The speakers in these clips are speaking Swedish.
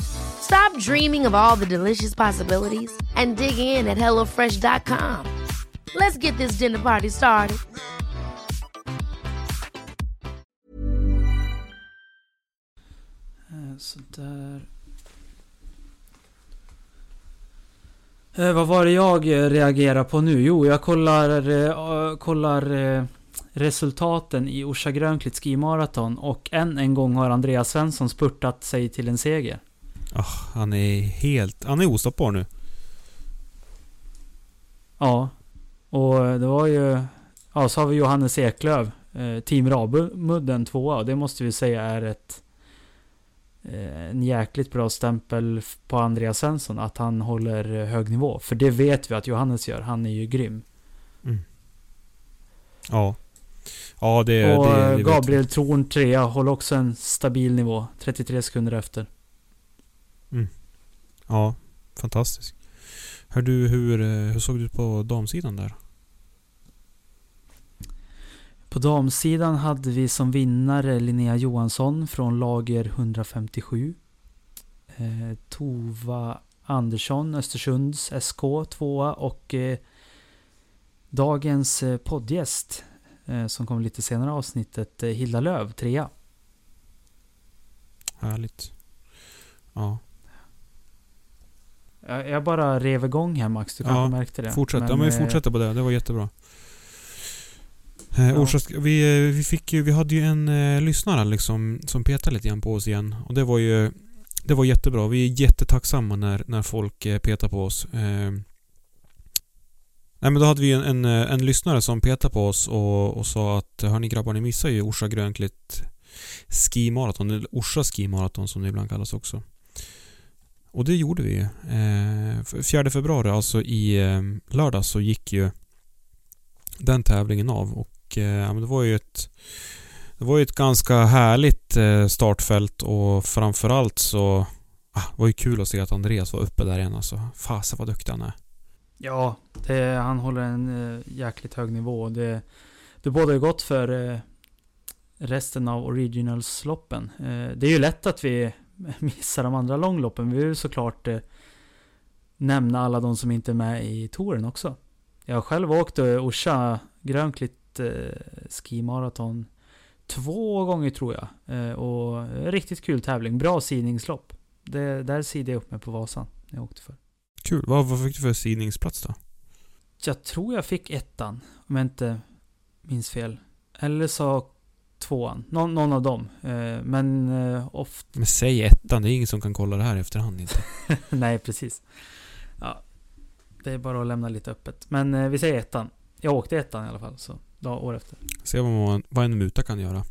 Stop dreaming of all the delicious possibilities and dig in at HelloFresh.com. Let's get this dinner party started. Eh, Sådär. Eh, vad var det jag eh, reagerar på nu? Jo, jag kollar, eh, kollar eh, resultaten i Orsa Grönklitts skimaraton och än en gång har Andreas Svensson spurtat sig till en seger. Ah, han är helt... Han är ostoppbar nu. Ja. Och det var ju... Ja, så har vi Johannes Eklöv. Eh, Team Rabudden tvåa och det måste vi säga är ett... Eh, en jäkligt bra stämpel på Andreas Svensson att han håller hög nivå. För det vet vi att Johannes gör. Han är ju grym. Ja. Ja, det, och det, det eh, vet Gabriel Thorn trea håller också en stabil nivå. 33 sekunder efter. vi. Ja, fantastiskt. Hör du, hur, eh, hur såg det ut på damsidan där? På damsidan hade vi som vinnare Linnea Johansson från lager 157. Eh, Tova Andersson, Östersunds SK tvåa och eh, dagens eh, poddgäst som kom lite senare i avsnittet, eh, Hilda Löv, trea. Härligt. Ja. Jag, bara rev igång här Max, du kanske Ja, märkte det. Fortsätt. ja, men vi eh, fortsätter på det. Det var jättebra. Eh, Ja. Orsa, vi, eh, vi, fick ju, vi hade ju en eh, lyssnare liksom, som petade lite grann på oss igen. Och det var ju det var jättebra. Vi är jättetacksamma när, när folk eh, petar på oss. Eh, nej men då hade vi en, en, eh, en lyssnare som petade på oss och, och sa att Hörni grabbar, ni missar ju Orsa Grönklitt Ski Marathon. eller Orsa Ski Marathon som det ibland kallas också. Och det gjorde vi ju. Eh, 4 februari, alltså i eh, lördag så gick ju den tävlingen av och eh, det var ju ett det var ju ett ganska härligt eh, startfält och framförallt så ah, det var ju kul att se att Andreas var uppe där igen alltså. Fasen vad duktig han är. Ja, det, han håller en eh, jäkligt hög nivå. Det, det bådar ju gott för eh, resten av originalsloppen. Eh, det är ju lätt att vi missar de andra långloppen. Vi vill ju såklart eh, nämna alla de som inte är med i touren också. Jag har själv åkt eh, Orsa Grönklitt eh, skimaraton två gånger tror jag. Eh, och eh, riktigt kul tävling. Bra sidningslopp. Det, där sidade jag upp mig på Vasan när jag åkte för. Kul. Vad, vad fick du för sidningsplats då? Jag tror jag fick ettan, om jag inte minns fel. Eller så tvåan. Någon, någon av dem. Eh, men eh, ofta... Men säg ettan, det är ingen som kan kolla det här i efterhand inte. Nej, precis. Ja, det är bara att lämna lite öppet. Men eh, vi säger ettan. Jag åkte ettan i alla fall, så dag, år efter. Se vad, man, vad en muta kan göra.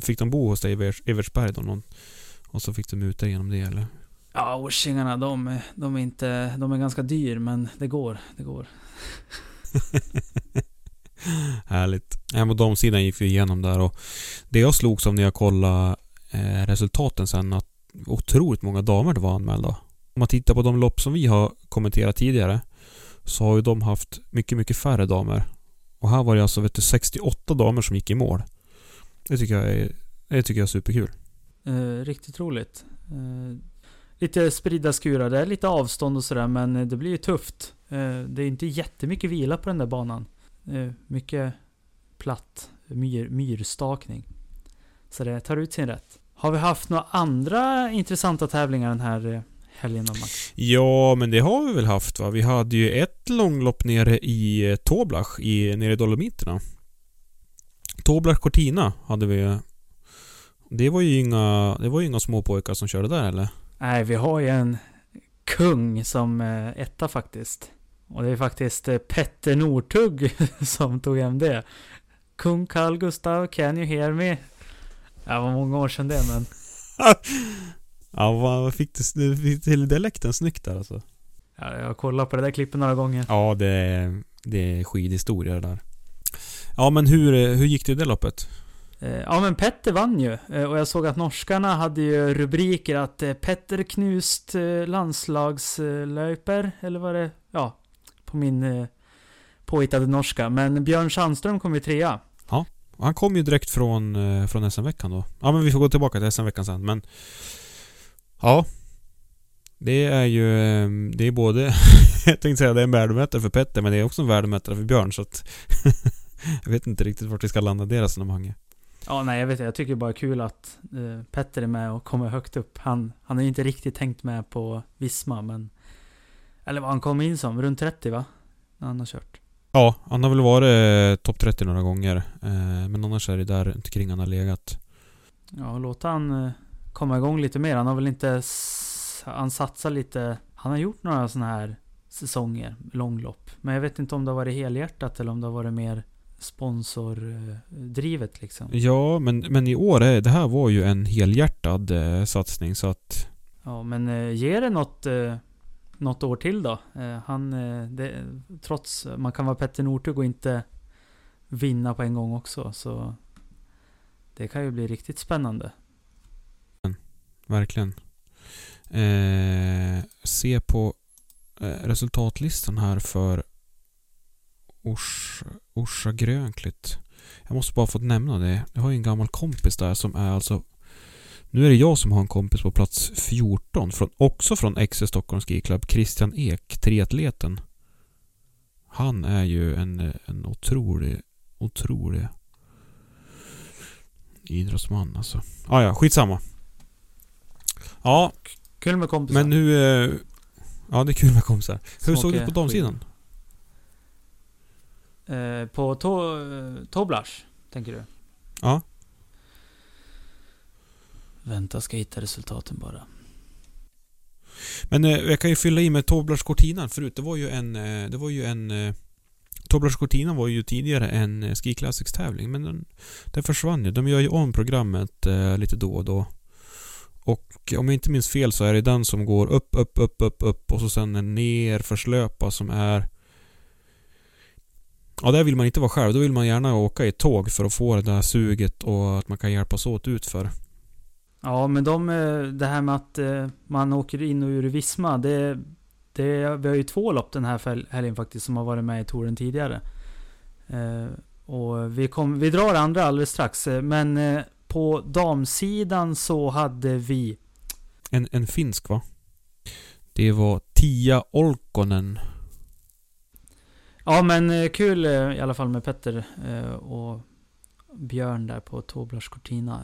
Fick de bo hos dig i Evertsberg då någon? Och så fick de muta genom det eller? Ja, Orsingarna, de, är- de är inte... De är ganska dyr, men det går. Det går. Härligt. Ja, på damsidan gick vi igenom där och det jag slogs av när jag kollade eh, resultaten sen att otroligt många damer det var anmälda. Om man tittar på de lopp som vi har kommenterat tidigare så har ju de haft mycket, mycket färre damer. Och här var det alltså vet du, 68 damer som gick i mål. Det tycker jag är, det tycker jag är superkul. Eh, riktigt roligt. Eh, lite spridda skurar, det är lite avstånd och sådär men det blir ju tufft. Eh, det är inte jättemycket vila på den där banan. Eh, mycket platt myr, myrstakning. Så det tar ut sin rätt. Har vi haft några andra intressanta tävlingar den här eh, helgen då, Max? Ja, men det har vi väl haft va? Vi hade ju ett långlopp nere i Toblach, i, nere i Dolomiterna. Toblach Cortina hade vi. Det var ju inga, det var ju inga småpojkar som körde där eller? Nej, vi har ju en kung som eh, etta faktiskt. Och det är faktiskt eh, Petter Northug som tog hem det. Kung Carl Gustav, can you hear me? Det var många år sedan det men... Ja, vad fick du, du fick till dialekten snyggt där alltså. Ja, jag har kollat på det där klippet några gånger. Ja, det, är- det är skidhistoria det där. Ja, men hur, eh, hur gick det i det loppet? Eh, ja men Petter vann ju. Eh, och jag såg att norskarna hade ju rubriker att eh, Petter knust eh, landslagslöper, eller vad det Ja, på min påhittade norska. Men Björn Sandström kom ju trea. Ja, Han kom ju direkt från, från SM-veckan då. Ja, men vi får gå tillbaka till SM-veckan sen, men... Ja. Det är ju... Det är både... jag tänkte säga det är en värdemätare för Petter, men det är också en värdemätare för Björn, så att... jag vet inte riktigt vart vi ska landa det resonemanget. Ja, nej jag vet. Jag tycker bara kul att eh, Petter är med och kommer högt upp. Han, han har ju inte riktigt tänkt med på Visma, men... Eller vad han kom in som, runt 30 va? När han har kört. Ja, han har väl varit eh, topp 30 några gånger. Eh, men annars är det där omkring han har legat. Ja, låta han eh, komma igång lite mer. Han har väl inte... Han satsar lite... Han har gjort några sådana här säsonger, långlopp. Men jag vet inte om det har varit helhjärtat eller om det har varit mer sponsordrivet liksom. Ja, men, men i år, är, det här var ju en helhjärtad eh, satsning så att... Ja, men eh, ge det något, eh, något år till då. Eh, han, eh, det, trots man kan vara Petter Northug och inte vinna på en gång också. Så det kan ju bli riktigt spännande. Verkligen. Eh, se på eh, resultatlistan här för Orsa, Orsa Grönklitt. Jag måste bara få nämna det. Jag har ju en gammal kompis där som är alltså... Nu är det jag som har en kompis på plats 14. Från, också från XC Stockholm Ski Club. Christian Ek, triatleten. Han är ju en, en otrolig, otrolig idrottsman alltså. Ah, ja, skitsamma. Ja, Kul med kompisar. men nu... eh, Ja, det är kul med kompisar. Hur Som såg det ut på damsidan? Eh, på to, eh, Toblach, tänker du? Ja. Vänta, ska hitta resultaten bara. Men eh, jag kan ju fylla i med Toblach Cortina förut. Det var ju en... Eh, det var ju en... Eh, Toblach Cortina var ju tidigare en Ski Classics tävling men den, den försvann ju. De gör ju om programmet eh, lite då och då. Och om jag inte minns fel så är det den som går upp, upp, upp, upp, upp och så sen en nerförslöpa som är... Ja, där vill man inte vara själv. Då vill man gärna åka i ett tåg för att få det där suget och att man kan hjälpas åt utför. Ja, men de, eh, det här med att eh, man åker in och ur Visma, det, det, vi har ju två lopp den här helgen faktiskt som har varit med i touren tidigare. Eh, och vi, kom, vi drar andra alldeles strax, men på damsidan så hade vi En, en finsk va? Det var Tia Olkonen. Ja men eh, kul eh, i alla fall med Petter eh, och Björn där på Toblach Cortina.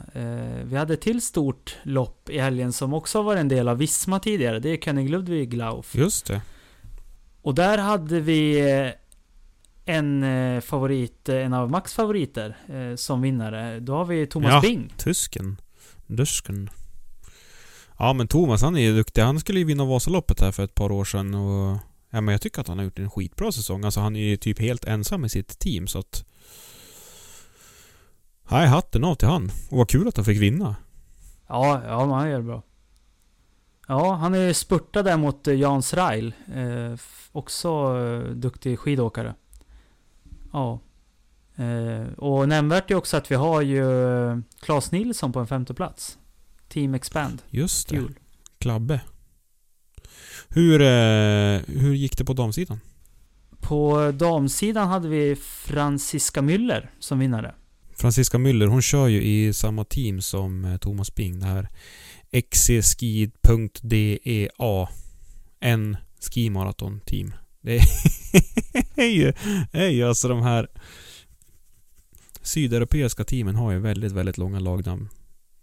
Vi hade ett till stort lopp i helgen som också var en del av Visma tidigare. Det är König Ludwig Lauf. Just det. Och där hade vi en favorit, en av Max favoriter som vinnare. Då har vi Thomas Ja. Bing. Tysken. Dusken. Ja men Thomas han är ju duktig. Han skulle ju vinna Vasaloppet här för ett par år sedan och... Ja men jag tycker att han har gjort en skitbra säsong. Alltså han är ju typ helt ensam i sitt team så att... Nej, hatten av till han. Och vad kul att han fick vinna. Ja, ja men han gör det bra. Ja, han är spurtad där mot eh, Jan Srail. Eh, också eh, duktig skidåkare. Ja. Eh, och nämnvärt är också att vi har ju eh, Claes Nilsson på en femte plats. Team Expand. Just det. Kul. Klabbe. Hur, eh, hur gick det på damsidan? På damsidan hade vi Franziska Müller som vinnare. Franziska Müller, hon kör ju i samma team som eh, Thomas Bing. Det här xcskid.dea. En skimaraton team. Det är ju, är ju alltså de här sydeuropeiska teamen har ju väldigt, väldigt långa lagnamn.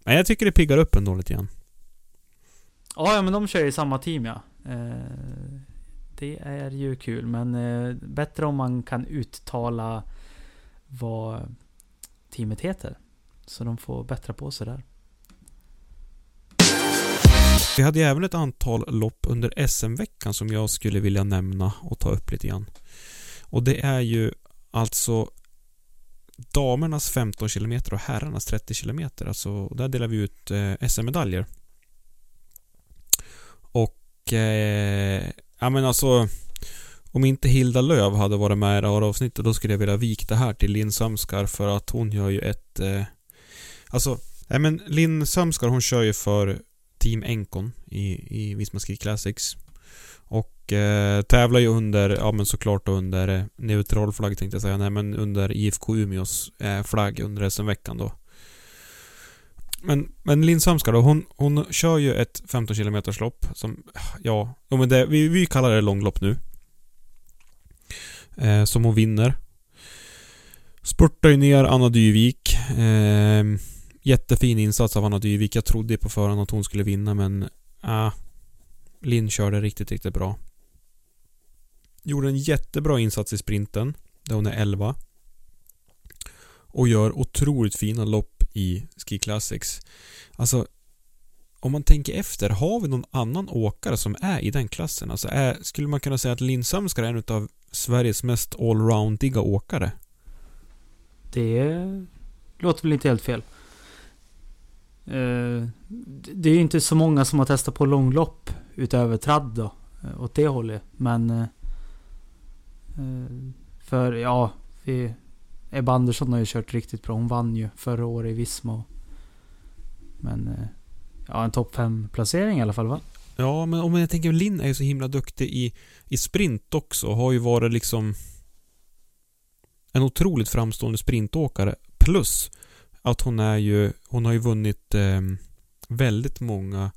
Men jag tycker det piggar upp ändå lite grann. Ja, ja men de kör ju i samma team ja. Eh, det är ju kul, men eh, bättre om man kan uttala vad teamet heter. Så de får bättra på sig där. Vi hade ju även ett antal lopp under SM-veckan som jag skulle vilja nämna och ta upp lite grann. Och det är ju alltså damernas 15 km och herrarnas 30 km. Alltså, där delar vi ut eh, SM-medaljer. Och eh, ja men alltså om inte Hilda Löv hade varit med i det här avsnittet då skulle jag vilja vika det här till Linn Sömskar för att hon gör ju ett eh, Alltså, nej men Linn Sömskar hon kör ju för Team Enkon i, i Visma Ski Classics. Och eh, tävlar ju under, ja men såklart under eh, neutral flagg tänkte jag säga, nej men under IFK Umeås eh, flagg under SM-veckan då. Men, men Linn Sömskar då, hon, hon kör ju ett 15 km lopp som, ja, men det, vi, vi kallar det långlopp nu. Eh, som hon vinner. Spurtar ju ner Anna Dyvik. Eh, jättefin insats av Anna Dyvik. Jag trodde på förhand att hon skulle vinna men eh, Linn körde riktigt, riktigt bra. Gjorde en jättebra insats i sprinten, där hon är 11. Och gör otroligt fina lopp i Ski Classics. Alltså, om man tänker efter, har vi någon annan åkare som är i den klassen? Alltså är, skulle man kunna säga att Linn Sömskar är en av Sveriges mest allroundiga åkare? Det låter väl inte helt fel. Eh, det är ju inte så många som har testat på långlopp utöver tradd då. Eh, åt det hållet. Men... Eh, för ja, vi, Ebba Andersson har ju kört riktigt bra. Hon vann ju förra året i Visma. Men... eh, Ja, en topp 5 placering i alla fall va? Ja, men om jag tänker Linn är ju så himla duktig i, i sprint också. Har ju varit liksom en otroligt framstående sprintåkare. Plus att hon är ju, hon har ju vunnit eh, väldigt många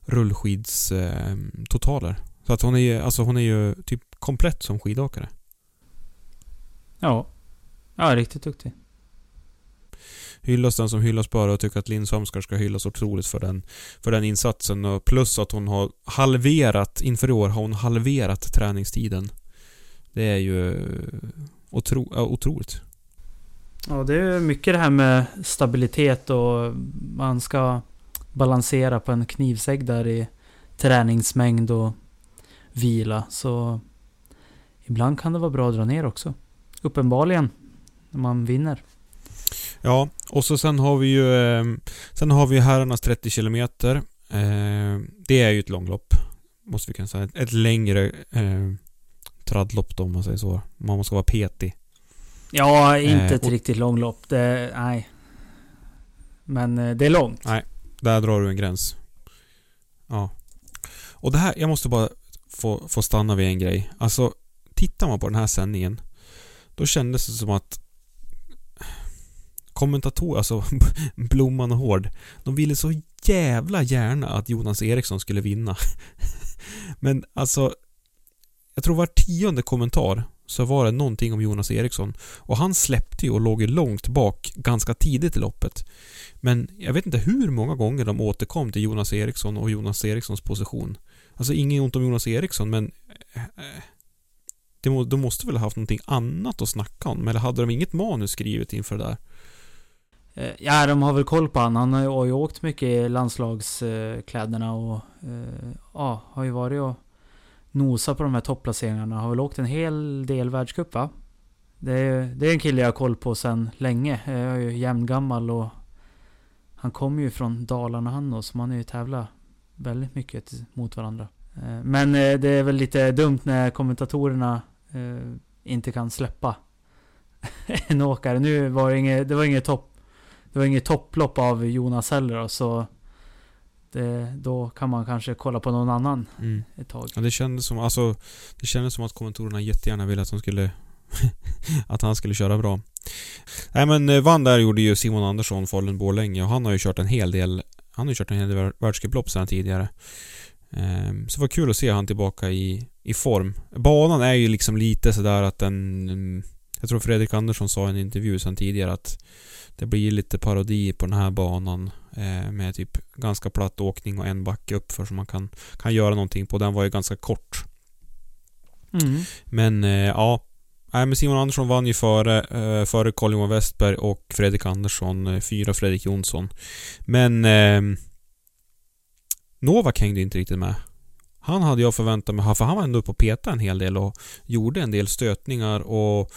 rullskidstotaler. Eh, totaler. så att hon är ju, alltså hon är ju typ komplett som skidåkare. Ja. Ja, riktigt duktig. hyllas den som hyllas bör och tycker att Linn Sömskar ska hyllas otroligt för den, för den insatsen. Och plus att hon har halverat, inför i år har hon halverat träningstiden. Det är ju otro, ja, otroligt. Ja, det är mycket det här med stabilitet och man ska balansera på en knivsägg där i träningsmängd och vila. Så ibland kan det vara bra att dra ner också. Uppenbarligen. När man vinner. Ja, och så sen har vi ju eh, Sen har vi herrarnas 30 kilometer. Eh, det är ju ett långlopp. Måste vi kunna säga. Ett, längre eh, traddlopp då om man säger så. Man måste vara petig. Ja, inte ett och- riktigt långlopp. Det, nej. Men det är långt. Nej. Där drar du en gräns. Ja. Och det här, jag måste bara få, få stanna vid en grej. Alltså, tittar man på den här sändningen då kändes det som att kommentatorer, alltså Blomman och Hård, de ville så jävla gärna att Jonas Eriksson skulle vinna. Men alltså, jag tror var tionde kommentar så var det någonting om Jonas Eriksson. Och han släppte ju och låg ju långt bak ganska tidigt i loppet. Men jag vet inte hur många gånger de återkom till Jonas Eriksson och Jonas Erikssons position. Alltså inget ont om Jonas Eriksson men eh, eh, de måste väl ha haft någonting annat att snacka om? Eller hade de inget manus skrivet inför det där? Eh, ja, de har väl koll på han. Han har ju, åkt mycket i landslagskläderna och eh, ja, har ju varit och nosat på de här topplaceringarna. Har väl åkt en hel del världscup va? Det är, det är en kille jag har koll på sedan länge. Eh, jag är ju jämngammal och han kommer ju från Dalarna han då, så man har ju tävlat väldigt mycket mot varandra. Men det är väl lite dumt när kommentatorerna inte kan släppa en åkare. Nu var det inget, det var inget topp det var inget topplopp av Jonas heller då, så det, då kan man kanske kolla på någon annan Mm. ett tag. Ja, det kändes som, alltså, det kändes som att kommentatorerna jättegärna ville att de skulle att han skulle köra bra. Nej men eh, vann där gjorde ju Simon Andersson Falun Borlänge och han har ju kört en hel del Han har ju kört en hel del världscuplopp sedan tidigare. Ehm, så det var kul att se han tillbaka i, i form. Banan är ju liksom lite sådär att den... mm, Jag tror Fredrik Andersson sa i en intervju sen tidigare att det blir lite parodi på den här banan eh, med typ ganska platt åkning och en backe uppför som man kan, kan göra någonting på. Den var ju ganska kort. Mm. Men eh, ja. Nej men Simon Andersson vann ju före, eh, före Carl-Johan Westberg och Fredrik Andersson, eh, fyra Fredrik Jonsson. Men eh, Novak hängde inte riktigt med. Han hade jag förväntat mig för han var ändå uppe och petade en hel del och gjorde en del stötningar och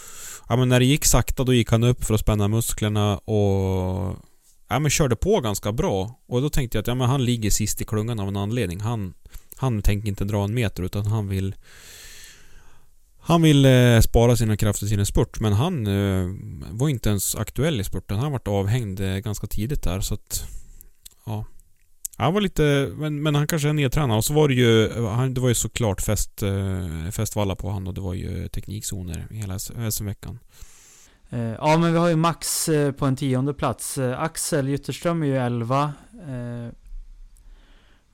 ja men när det gick sakta då gick han upp för att spänna musklerna och ja men körde på ganska bra. Och då tänkte jag att ja men han ligger sist i klungan av en anledning. Han, han tänker inte dra en meter utan han vill han vill eh, spara sina krafter till en spurt men han eh, var inte ens aktuell i spurten. Han vart avhängd eh, ganska tidigt där så att... Ja. Han var lite... Men, men han kanske är nedtränad. Och så var det ju... Han, det var ju såklart fest, eh, festvalla på han och det var ju teknikzoner hela SM-veckan. Eh, Ja men vi har ju Max eh, på en tionde plats. Axel Jutterström är ju 11. Eh,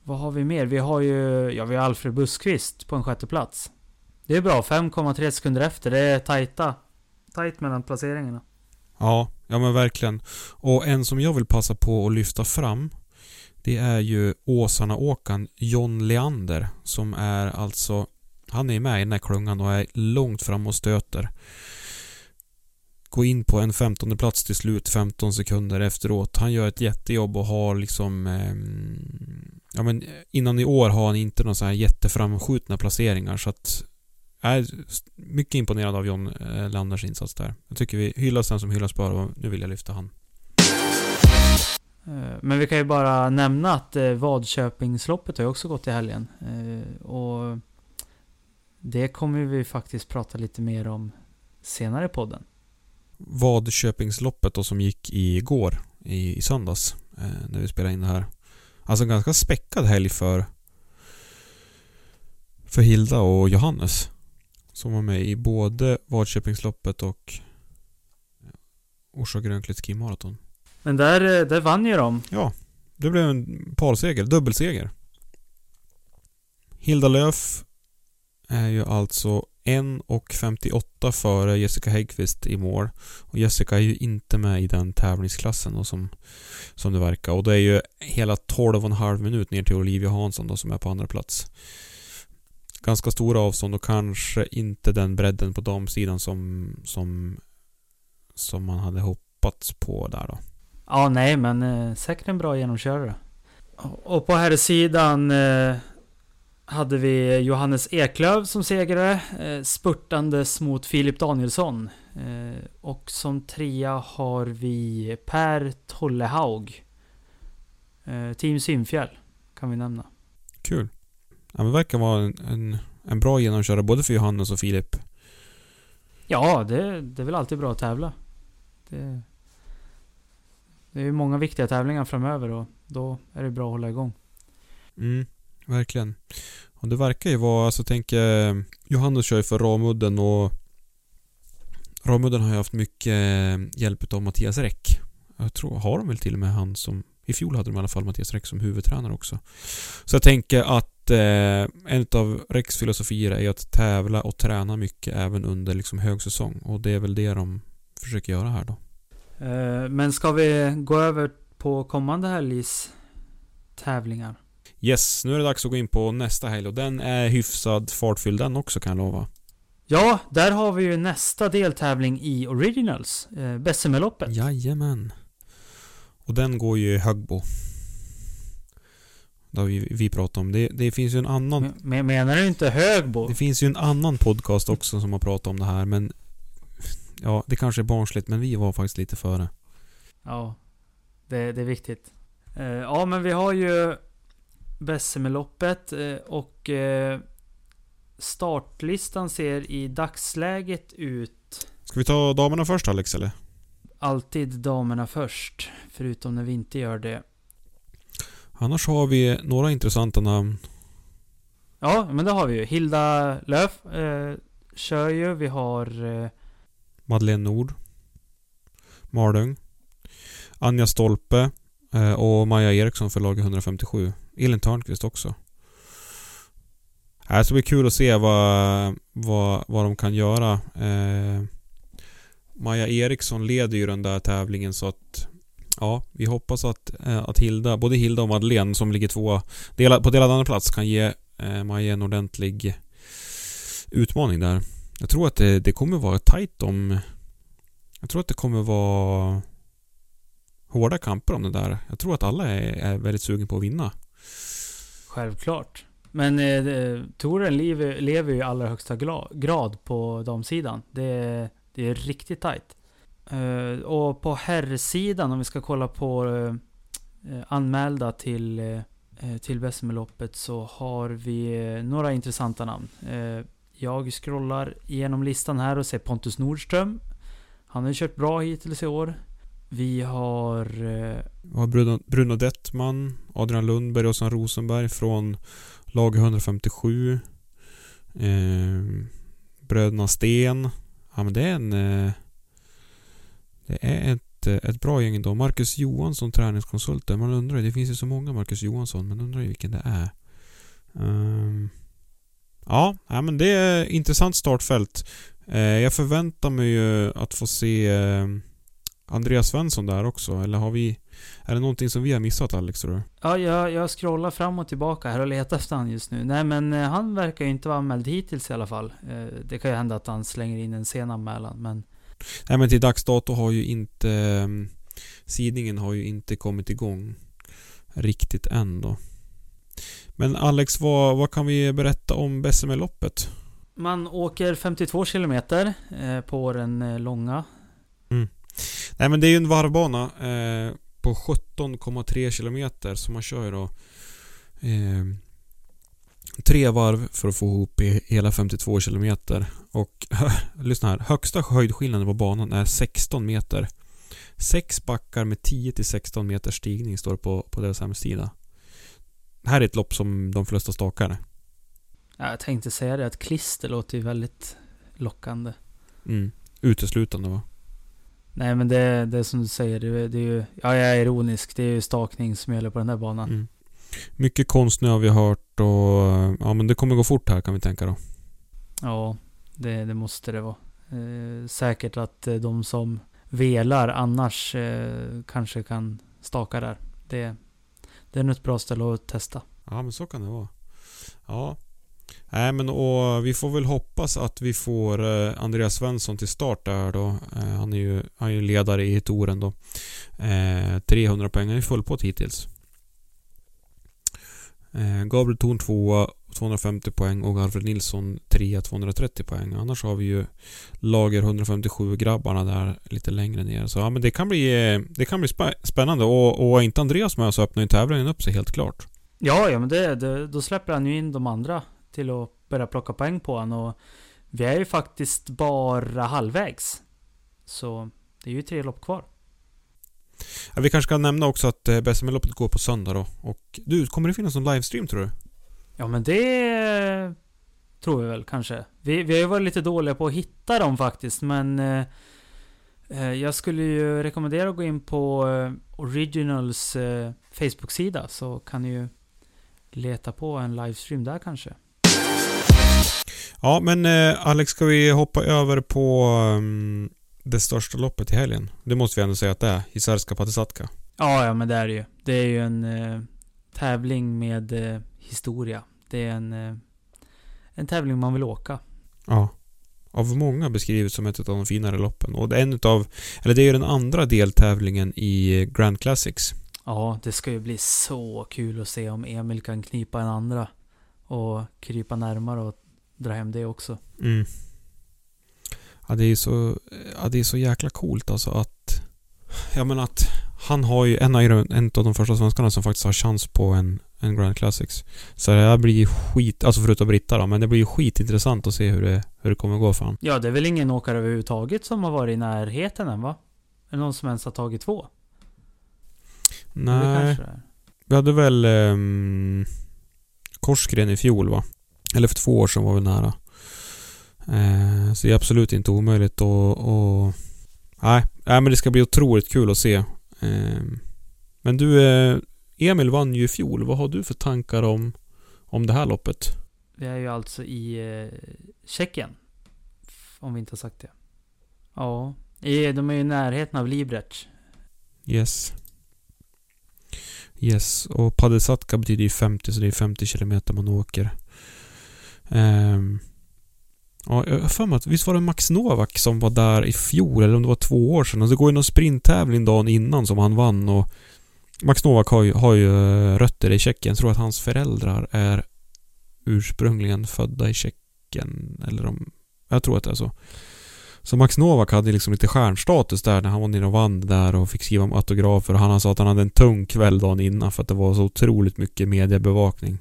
vad har vi mer? Vi har ju ja, vi har Alfred Buskvist på en sjätte plats. Det är bra, 5,3 sekunder efter. Det är tajta. Tajt mellan placeringarna. Ja, ja men verkligen. Och en som jag vill passa på att lyfta fram det är ju Åsarna-åkaren John Leander som är alltså Han är med i den här klungan och är långt fram och stöter. Gå in på en 15 plats till slut 15 sekunder efteråt. Han gör ett jättejobb och har liksom eh, Ja men innan i år har han inte några så här jätteframskjutna placeringar så att jag är mycket imponerad av John eh, Landers insats där. Jag tycker vi hyllas den som hyllas bör och nu vill jag lyfta han. Eh, men vi kan ju bara nämna att eh, Vadköpingsloppet har ju också gått i helgen. Eh, och det kommer vi faktiskt prata lite mer om senare i podden. Vadköpingsloppet då som gick igår i, i söndags när vi spelade in det här. Alltså en ganska späckad helg för för Hilda och Johannes. Som var med i både Vadköpingsloppet och Orsa Grönklitt skimaraton. Men där, eh, där vann ju de. Ja, det blev en parseger, dubbelseger. Hilda Löf är ju alltså 1.58 före Jessica Häggkvist i mål. Och Jessica är ju inte med i den tävlingsklassen då som, som det verkar. Och det är ju hela 12,5 minut ner till Olivia Hansson då som är på andra plats. Ganska stora avstånd och kanske inte den bredden på damsidan som, som, som man hade hoppats på där då. Ja, nej, men eh, säkert en bra genomkörare. Och på här sidan eh, hade vi Johannes Eklöv som segrare, eh, spurtandes mot Filip Danielsson. Eh, och som trea har vi Per Tollehaug. Eh, Team Simfjäll kan vi nämna. Kul. Ja, men det verkar vara en, en, en bra genomkörare både för Johannes och Filip. Ja, det, det är väl alltid bra att tävla. Det, det är ju många viktiga tävlingar framöver och då är det bra att hålla igång. Mm, verkligen. Och det verkar ju vara, alltså tänk Johannes kör ju för Ramudden och Ramudden har ju haft mycket eh, hjälp av Mattias Räck. Jag tror, har de väl till och med han som i fjol hade de i alla fall Mattias Räck som huvudtränare också. Så jag tänker att eh, en av Räcks filosofier är att tävla och träna mycket även under liksom högsäsong. Och det är väl det de försöker göra här då. Eh, Men ska vi gå över på kommande helgs tävlingar? Yes, nu är det dags att gå in på nästa helg och den är hyfsad fartfylld den också kan jag lova. Ja, där har vi ju nästa deltävling i Originals. Eh, Bessemerloppet. Jajamän. Och den går ju i Högbo. Det har vi, vi pratat om. Det, det finns ju en annan Men- Men menar du inte Högbo? Det finns ju en annan podcast också som har pratat om det här men Ja, det kanske är barnsligt men vi var faktiskt lite före. Ja, det, det är viktigt. Eh, Ja, men vi har ju Bessemerloppet eh, och eh, startlistan ser i dagsläget ut Ska vi ta damerna först Alex eller? alltid damerna först. Förutom när vi inte gör det. Annars har vi några intressanta namn. Ja, men det har vi ju. Hilda Löf eh, kör ju. Vi har eh, Madeleine Nord. Malung. Anja Stolpe eh, och Maja Eriksson för lag 157. Elin Törnqvist också. Äh, det ska bli kul att se vad, vad, vad de kan göra. Eh, Maja Eriksson leder ju den där tävlingen så att Ja, vi hoppas att, eh, att Hilda, både Hilda och Madeleine som ligger tvåa på delad andra plats kan ge eh, Maja en ordentlig utmaning där. Jag tror att det, det kommer vara tajt om... Jag tror att det kommer vara hårda kamper om det där. Jag tror att alla är, är väldigt sugen på att vinna. Självklart. Men eh, touren lever, lever ju i allra högsta grad på damsidan. Det, det är riktigt tajt. Eh, och på herrsidan, om vi ska kolla på eh, anmälda till, eh, till Bessemerloppet så har vi eh, några intressanta namn. Eh, jag scrollar igenom listan här och ser Pontus Nordström. Han har ju kört bra hittills i år. Vi har... Eh, Vi Bruno, Bruno Dettman, Adrian Lundberg och San Rosenberg från lag 157. Ehm, Bröderna Sten. Ja men det är en eh, det är ett, eh, ett bra gäng då. Marcus Johansson, träningskonsulten. Man undrar ju, det finns ju så många Marcus Johansson, men undrar ju vilken det är. Um, ja, men det är intressant startfält. Uh, jag förväntar mig ju att få se uh, Andreas Svensson där också, eller har vi... Är det någonting som vi har missat Alex tror du? Ja, jag, jag scrollar fram och tillbaka här och letar efter han just nu. Nej men uh, han verkar ju inte vara anmäld hittills i alla fall. det kan ju hända att han slänger in en sen anmälan, men... Nej men till dags dato har ju inte Sidningen har ju inte kommit igång riktigt än då. Men Alex, vad, vad kan vi berätta om Bessemer-loppet? Man åker 52 kilometer eh, på den eh, långa. Mm. Nej men det är ju en varvbana eh, på 17,3 kilometer så man kör ju då eh, tre varv för att få ihop hela 52 kilometer. Och lyssna här. Högsta höjdskillnaden på banan är 16 meter. Sex backar med 10-16 meters stigning står på, på deras hemsida. Här är ett lopp som de flesta stakar. Ja, jag tänkte säga det att klister låter ju väldigt lockande. Mm. Uteslutande va? Nej men det, det är som du säger, det, det är ju... Ja, jag är ironisk. Det är ju stakning som gäller på den där banan. Mm. Mycket konstnö har vi hört och ja men det kommer gå fort här kan vi tänka då. Ja, det, det måste det vara. Eh, säkert att eh, de som velar annars eh, kanske kan staka där. Det, det är nog ett bra ställe att testa. Ja men så kan det vara. Ja. Nej men och vi får väl hoppas att vi får eh, Andreas Svensson till start där då. Eh, han är ju han är ledare i touren då. Eh, 300 poäng, han är full på hittills. Gabriel Thorn 2 250 poäng och Alfred Nilsson 3 230 poäng. Annars har vi ju lager 157 grabbarna där lite längre ner. Så ja, men det kan bli, det kan bli spännande och, och inte Andreas med så öppnar ju tävlingen upp sig helt klart. Ja, ja men det, det, då släpper han ju in de andra till att börja plocka poäng på honom och vi är ju faktiskt bara halvvägs. Så det är ju tre lopp kvar. Ja, vi kanske kan nämna också att eh, BSM-loppet går på söndag då. Och du, kommer det finnas någon livestream tror du? Ja men det tror vi väl kanske. Vi, vi har ju varit lite dåliga på att hitta dem faktiskt men eh, eh jag skulle ju rekommendera att gå in på eh, Originals eh, Facebook-sida så kan ni ju leta på en livestream där kanske. Ja men eh, Alex, ska vi hoppa över på um det största loppet i helgen. Det måste vi ändå säga att det är. Hisarska Patisatka. Ja, ja men det är det ju. Det är ju en eh, tävling med eh, historia. Det är en, eh, en tävling man vill åka. Ja. Av många beskrivet som ett av de finare loppen. Och det är en utav, eller det är ju den andra deltävlingen i Grand Classics. Ja, det ska ju bli så kul att se om Emil kan knipa en andra. Och krypa närmare och dra hem det också. Mm. Ja, det är så, ja, det är så jäkla coolt alltså att... Jag menar att han har ju en av, en av de första svenskarna som faktiskt har chans på en, en Grand Classics. Så det här blir ju skit, alltså förutom Britta då, men det blir ju skitintressant att se hur det, hur det kommer gå för honom. Ja, det är väl ingen åkare överhuvudtaget som har varit i närheten än va? Är någon som ens har tagit två? Nej. Vi hade väl um, Korsgren i fjol va? Eller för två år sedan var vi nära. Eh, så det är absolut inte omöjligt och, och nej, nej, men det ska bli otroligt kul att se. Eh, men du, eh, Emil vann ju i fjol. Vad har du för tankar om, om det här loppet? Vi är ju alltså i eh, Tjeckien. Om vi inte har sagt det. Ja. De är ju i närheten av Liberec. Yes. Yes, och Padesatka betyder ju 50 så det är 50 kilometer man åker. Um, ja, jag har för mig att visst var det Max Novak som var där i fjol eller om det var två år sedan. Och det går ju någon sprinttävling dagen innan som han vann och Max Novak har ju, har ju eh, rötter i Tjeckien. Jag tror att hans föräldrar är ursprungligen födda i Tjeckien. Eller om... Jag tror att det är så. Så Max Novak hade liksom lite stjärnstatus där när han var nere och vann där och fick skriva om autografer. Och han sa att han hade en tung kväll dagen innan för att det var så otroligt mycket mediebevakning.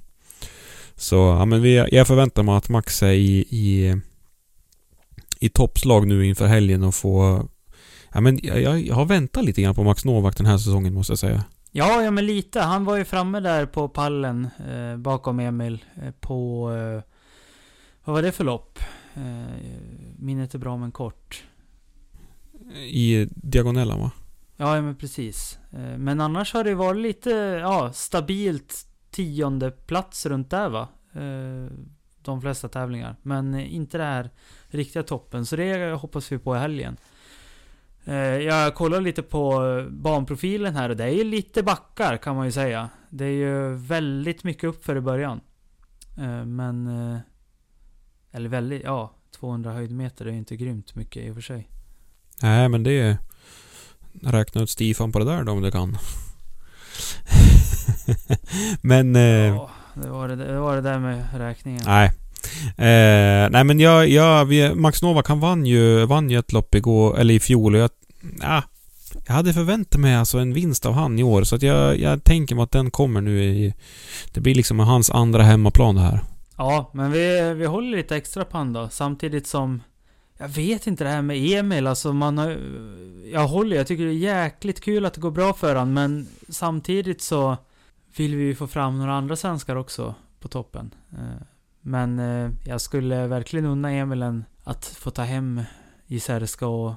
Så, ja men vi, jag förväntar mig att Max är i, i, i toppslag nu inför helgen och få... Ja men jag, jag har väntat lite grann på Max Novak den här säsongen måste jag säga. Ja, ja men lite. Han var ju framme där på pallen eh, bakom Emil eh, på... Eh, vad var det för lopp? Eh, minnet är bra men kort. I diagonella va? Ja, ja men precis. Eh, men annars har det varit lite, ja, stabilt tionde plats runt där va? De flesta tävlingar. Men inte det här riktiga toppen. Så det hoppas vi på i helgen. Eh, jag kollar lite på banprofilen här och det är ju lite backar kan man ju säga. Det är ju väldigt mycket uppför i början. Eh, men... Eh, eller väldigt, ja. 200 höjdmeter är ju inte grymt mycket i och för sig. Nej men det är... Räkna ut stifan på det där då om du kan. men... ja, det var det, det var det där med räkningen. Nej. Eh, nej men jag, jag Max Novak han vann ju, vann ju ett lopp igår, eller i fjol och jag... Ja, jag hade förväntat mig alltså en vinst av han i år så att jag, jag tänker mig att den kommer nu i... Det blir liksom hans andra hemmaplan det här. Ja, men vi, vi håller lite extra på han då. Samtidigt som... Jag vet inte det här med Emil, alltså man har... Jag håller, jag tycker det är jäkligt kul att det går bra för han men samtidigt så vill vi ju få fram några andra svenskar också på toppen. Eh, Eh, men eh, jag skulle verkligen unna Emil att få ta hem Jizerska och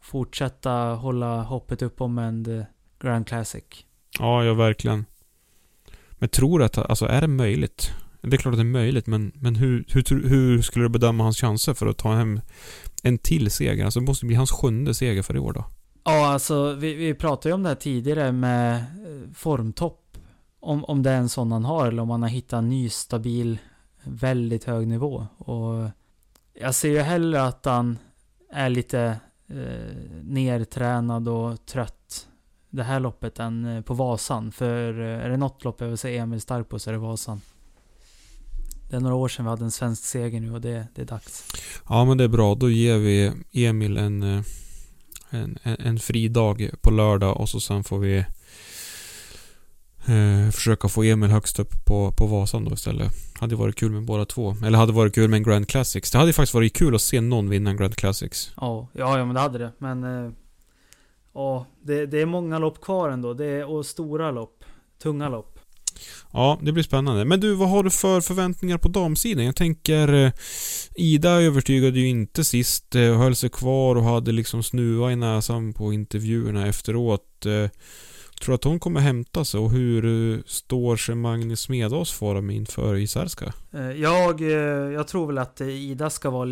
fortsätta hålla hoppet upp om en eh, Grand Classic. Ja, ja verkligen. Men tror du att, alltså är det möjligt? Det är klart att det är möjligt, men, men hur, hur, hur skulle du bedöma hans chanser för att ta hem en till seger? Alltså det måste bli hans sjunde seger för i år då. Ja, alltså vi, vi pratade ju om det här tidigare med formtopp. Om, om det är en sån han har eller om han har hittat en ny stabil väldigt hög nivå. Och jag ser ju hellre att han är lite eh, nertränad och trött det här loppet än eh, på Vasan. För eh, är det något lopp jag vill se Emil stark på så är det Vasan. Det är några år sedan vi hade en svensk seger nu och det, det är dags. Ja men det är bra. Då ger vi Emil en, eh, en, en, en fri dag på lördag och så sen får vi Eh, försöka få Emil högst upp på, på Vasan då istället. Hade varit kul med båda två. Eller hade varit kul med en Grand Classics. Det hade faktiskt varit kul att se någon vinna en Grand Classics. Ja, ja, ja men det hade det. Men... Eh, ja, det, det är många lopp kvar ändå. Det är, och stora lopp. Tunga lopp. Ja, det blir spännande. Men du, vad har du för förväntningar på damsidan? Jag tänker... Eh, Ida övertygade ju inte sist eh, höll sig kvar och hade liksom snuva i näsan på intervjuerna efteråt. Tror du att hon kommer hämta sig och hur eh, står sig Magnus Smedås form inför Isärska? Eh, jag, eh, jag tror väl att Ida ska vara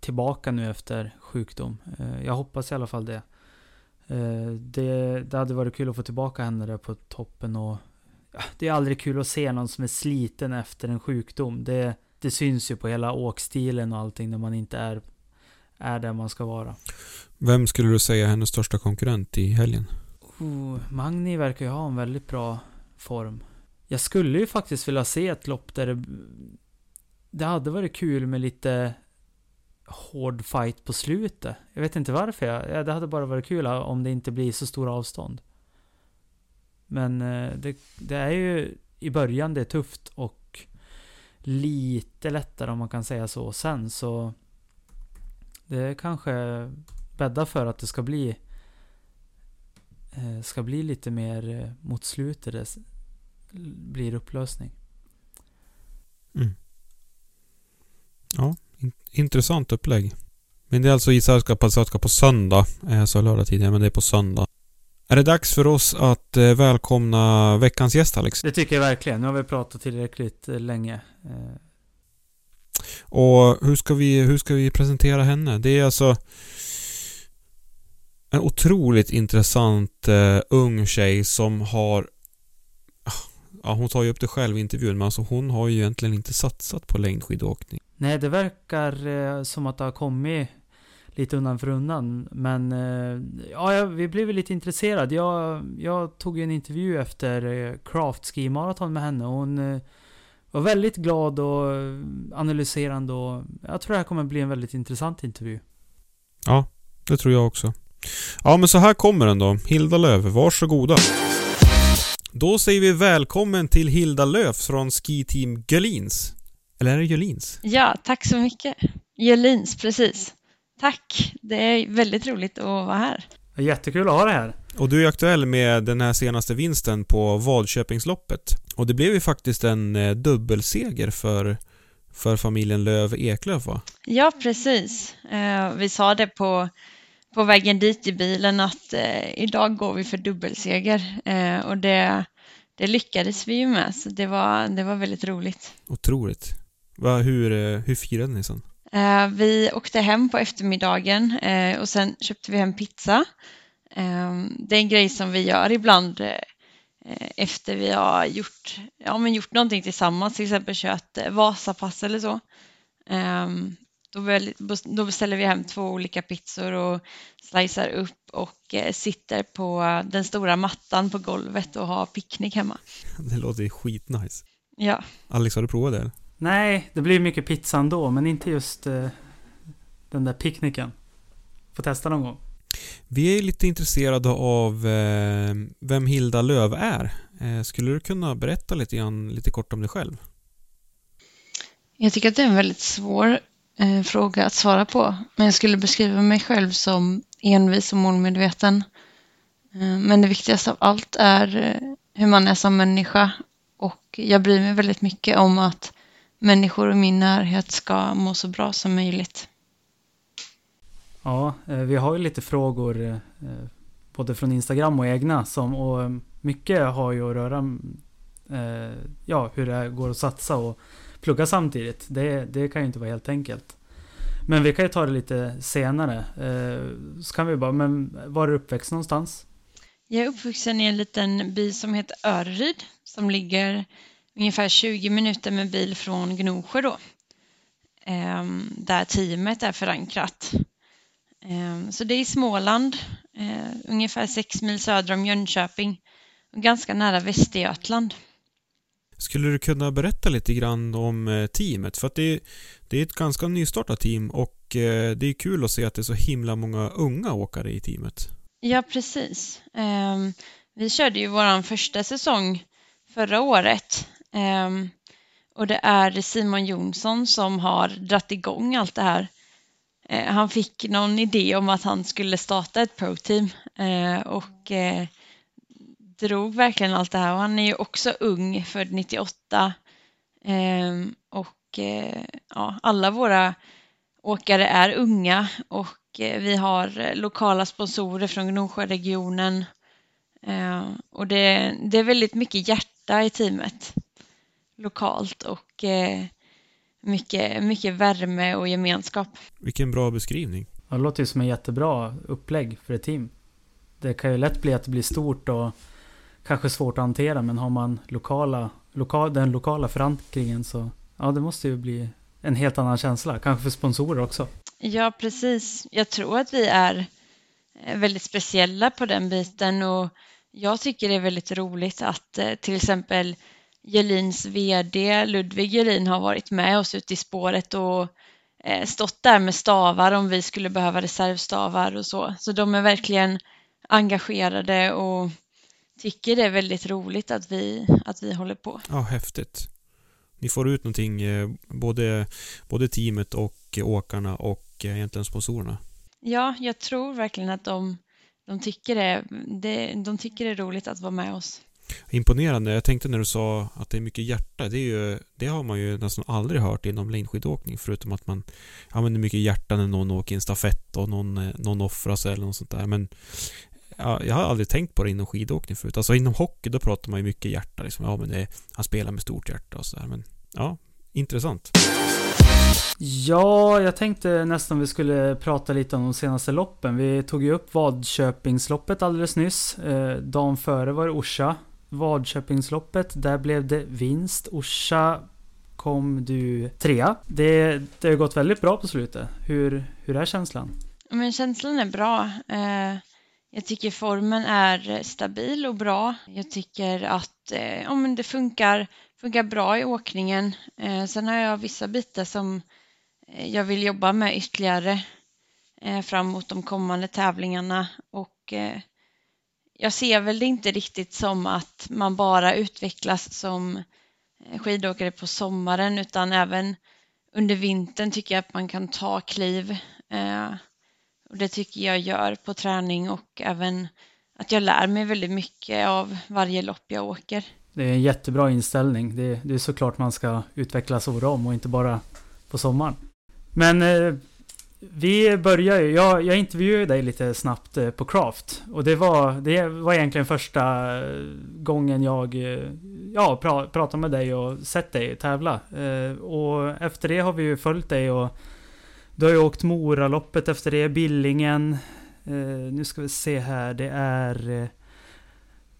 tillbaka nu efter sjukdom. Jag hoppas i alla fall det. Det, det hade varit kul att få tillbaka henne där på toppen och Det är aldrig kul att se någon som är sliten efter en sjukdom. Det, det syns ju på hela åkstilen och allting när man inte är, är där man ska vara. Vem skulle du säga är hennes största konkurrent i helgen? Oh, Magni verkar ju ha en väldigt bra form. Jag skulle ju faktiskt vilja se ett lopp där det... Det hade varit kul med lite hård fight på slutet. Jag vet inte varför. Jag, det hade bara varit kul om det inte blir så stora avstånd. Men eh, det, det är ju i början det är tufft och lite lättare om man kan säga så. Sen så... Det kanske bäddar för att det ska bli ska bli lite mer eh, mot slutet det blir upplösning. Mm. Ja, In intressant upplägg. Men det är alltså i Sällskap på söndag. Eh, Jag sa lördag tidigare, men det är på söndag. Är det dags för oss att eh, välkomna veckans gäst Alex? Det tycker jag verkligen. Nu har vi pratat tillräckligt eh, länge. Eh, Och hur ska vi, hur ska vi presentera henne? Det är alltså en otroligt intressant uh, ung tjej som har Ja, hon tar ju upp det själv i intervjun, men alltså hon har ju egentligen inte satsat på längdskidåkning. Nej, det verkar eh, som att det har kommit lite undan för undan. Men eh, ja, jag- vi blev lite intresserade. Jag, jag tog en intervju efter eh, Craft Ski Marathon med henne. och Hon eh, var väldigt glad och eh, analyserande och jag tror det här kommer bli en väldigt intressant intervju. Ja, det tror jag också. Ja, men så här kommer den då. Hilda Löv, varsågoda. Då säger vi välkommen till Hilda Löf från Ski Team Gölins. Eller är det Gölins? Ja, tack så mycket. Jölins, precis. Tack. Det är väldigt roligt att vara här. Jättekul att ha det här. Och du är aktuell med den här senaste vinsten på Vadköpingsloppet. Och det blev ju faktiskt en eh, dubbelseger för, för familjen Löv Eklöf va? Ja, precis. Eh, vi sa det på, på vägen dit i bilen att eh, idag går vi för dubbelseger eh, och det, det lyckades vi ju med så det var, det var väldigt roligt. Otroligt. Va, hur, eh, hur firade ni sen? Eh, vi åkte hem på eftermiddagen eh, och sen köpte vi hem pizza. Eh, det är en grej som vi gör ibland efter vi har gjort, ja, men gjort någonting tillsammans, till exempel kört Vasapass eller så. Då, väl, då beställer vi hem två olika pizzor och slicear upp och eh, sitter på den stora mattan på golvet och har picknick hemma. Det låter skitnice. Ja, Alex, har du provat det? Nej, det blir mycket pizza ändå, men inte just eh, den där picknicken. Får testa någon gång. Vi är lite intresserade av eh, vem Hilda Löv är. Eh, skulle du kunna berätta lite, grann, lite kort om dig själv? Jag tycker att det är en väldigt svår eh, fråga att svara på. Men jag skulle beskriva mig själv som envis och målmedveten. Eh, men det viktigaste av allt är eh, hur man är som människa. Och jag bryr mig väldigt mycket om att människor i min närhet ska må så bra som möjligt. Ja, eh, vi har ju lite frågor eh, både från Instagram och egna som och mycket har ju att röra eh, ja, hur det går att satsa och plugga samtidigt. Det, det kan ju inte vara helt enkelt. Men vi kan ju ta det lite senare. Eh, så kan vi bara, men var är du uppväxt någonstans? Jag är uppvuxen i en liten by som heter Örryd som ligger ungefär 20 minuter med bil från Gnosjö då. Ehm, där teamet är förankrat. Ehm, så det är i Småland, eh, ungefär sex mil söder om Jönköping och ganska nära Västergötland. Skulle du kunna berätta lite grann om eh, teamet? För att det, det är ett ganska nystartat team och eh, det är kul att se att det är så himla många unga åkare i teamet. Ja, precis. Ehm, vi körde ju vår första säsong förra året. Ehm, och det är Simon Jonsson som har dratt igång allt det här. Eh, han fick någon idé om att han skulle starta ett pro-team och eh, drog verkligen allt det här. Och han är ju också ung, född 98. Ehm, och eh, ja, alla våra åkare är unga och eh, vi har lokala sponsorer från Gnosjöregionen. Eh, Och det, det är väldigt mycket hjärta i teamet lokalt och eh, mycket, mycket värme och gemenskap. Vilken bra beskrivning. Ja, Det låter ju som en jättebra upplägg för ett team. Det kan ju lätt bli att det blir stort och kanske svårt att hantera men har man lokala, lokal, den lokala förankringen så ja, det måste ju bli en helt annan känsla. Kanske för sponsorer också. Ja, precis. Jag tror att vi är eh, väldigt speciella på den biten och jag tycker det är väldigt roligt att eh, till exempel Jelins VD Ludvig Jelin har varit med oss ute i spåret och eh, stått där med stavar om vi skulle behöva reservstavar och så. Så de är verkligen engagerade och tycker det är väldigt roligt att vi, att vi håller på. Ja, häftigt. Ni får ut någonting, eh, både, både teamet och eh, åkarna och eh, egentligen sponsorerna. Ja, jag tror verkligen att de, de, tycker det, det, de tycker det är roligt att vara med oss. Imponerande. Jag tänkte när du sa att det är mycket hjärta. Det, är ju, det har man ju nästan aldrig hört inom längdskidåkning. Förutom att man använder mycket hjärta när någon åker en stafett och någon, någon offrar sig eller något sånt där. Men ja, jag har aldrig tänkt på det inom skidåkning förut. Alltså inom hockey då pratar man ju mycket hjärta. Liksom. Ja, men det, han spelar med stort hjärta och sådär. Men ja, intressant. Ja, jag tänkte nästan vi skulle prata lite om de senaste loppen. Vi tog ju upp Vadköpingsloppet alldeles nyss. Eh, dagen före var det Orsa. Vadköpingsloppet, där blev det vinst. Orsa kom du trea. Det, det har gått väldigt bra på slutet. Hur, hur är känslan? Men känslan är bra. Eh, jag tycker formen är stabil och bra. Jag tycker att eh, ja, men det funkar, funkar bra i åkningen. Eh, sen har jag vissa bitar som eh, jag vill jobba med ytterligare eh, fram mot de kommande tävlingarna och eh, jag ser väl det inte riktigt som att man bara utvecklas som skidåkare på sommaren utan även under vintern tycker jag att man kan ta kliv. Och det tycker jag gör på träning och även att jag lär mig väldigt mycket av varje lopp jag åker. Det är en jättebra inställning. Det, det är såklart man ska utvecklas år om och inte bara på sommaren. Men eh, vi börjar ju, jag, jag intervjuade dig lite snabbt eh, på Craft. Och det var, det var egentligen första eh, gången jag eh, ja, pra, pratade med dig och sett dig tävla. Eh, och efter det har vi ju följt dig och du har ju åkt Moraloppet efter det, Billingen. Eh, nu ska vi se här, det är... Eh,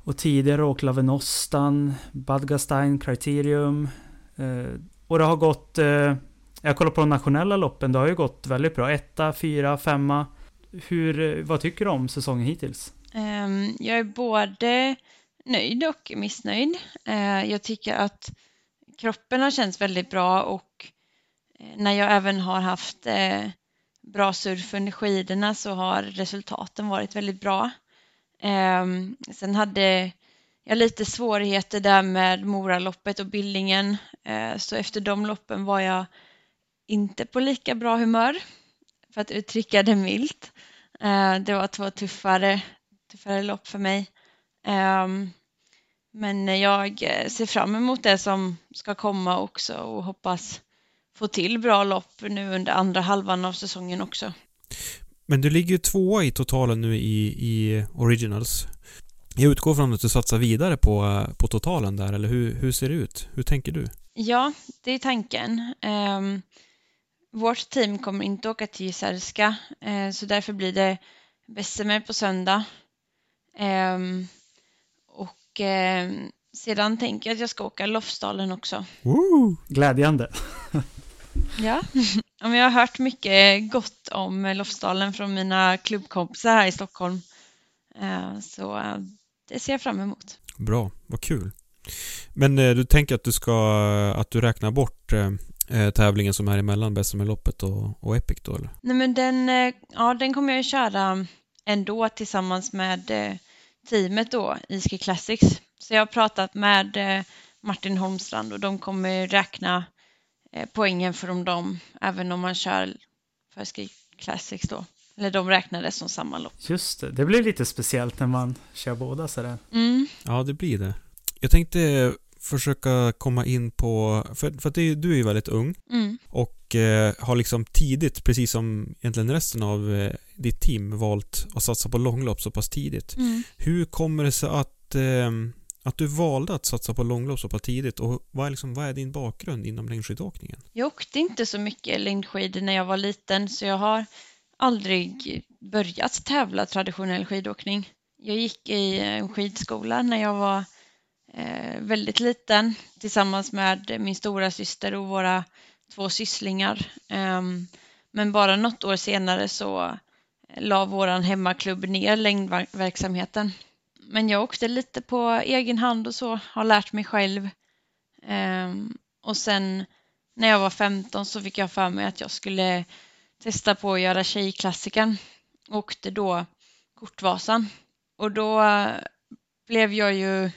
och tidigare åkt Lavenostan, Badgastein, Criterium. Eh, och det har gått... Eh, jag kollar på de nationella loppen, det har ju gått väldigt bra. Etta, fyra, femma. Hur, eh, vad tycker du om säsongen hittills? Um, jag är både nöjd och missnöjd. Uh, jag tycker att kroppen har känts väldigt bra och Eh, när jag även har haft eh, bra surf under skidorna så har resultaten varit väldigt bra. Ehm, sen hade jag lite svårigheter där med Moraloppet och Billingen eh, så efter de loppen var jag inte på lika bra humör för att uttrycka det milt. Det var två tuffare, tuffare lopp för mig. Ehm, men jag ser fram emot det som ska komma också och hoppas få till bra lopp nu under andra halvan av säsongen också. Men du ligger ju tvåa i totalen nu i, i Originals. Jag utgår från att du satsar vidare på, på totalen där, eller hur, hur ser det ut? Hur tänker du? Ja, det är tanken. Um, vårt team kommer inte åka till Jysärska, uh, så därför blir det Bessemer på söndag. Um, och um, sedan tänker jag att jag ska åka Lofsdalen också. Woo! Glädjande. Ja, jag har hört mycket gott om Lofsdalen från mina klubbkompisar här i Stockholm. Eh, så eh, det ser jag fram emot. Bra, vad kul. Men eh, du tänker att du ska, att du räknar bort tävlingen som är emellan Bessemerloppet och, och Epic då eller? Nej men den, ja den kommer jag köra ändå tillsammans med teamet då, Iski Classics. Så jag har pratat med Martin Holmstrand och de kommer räkna poängen från dem även om man kör för Ski Classics då. Eller de räknades som samma lopp. Just det, det blir lite speciellt när man kör båda sådär. Mm. Ja, det blir det. Jag tänkte försöka komma in på, för, för att det, du är ju väldigt ung mm. och eh, har liksom tidigt, precis som egentligen resten av eh, ditt team, valt att satsa på långlopp så pass tidigt. Mm. Hur kommer det sig att eh, att du valde att satsa på långlopp så pass tidigt och vad är, liksom, vad är din bakgrund inom längdskidåkningen? Jag åkte inte så mycket längdskidor när jag var liten så jag har aldrig börjat tävla traditionell skidåkning. Jag gick i en skidskola när jag var eh, väldigt liten tillsammans med min stora syster och våra två sysslingar. Eh, men bara något år senare så eh, la våran hemmaklubb ner längdverksamheten men jag åkte lite på egen hand och så, har lärt mig själv. Um, och sen när jag var 15 så fick jag för mig att jag skulle testa på att göra tjejklassikern. Åkte då Kortvasan. Och då blev jag ju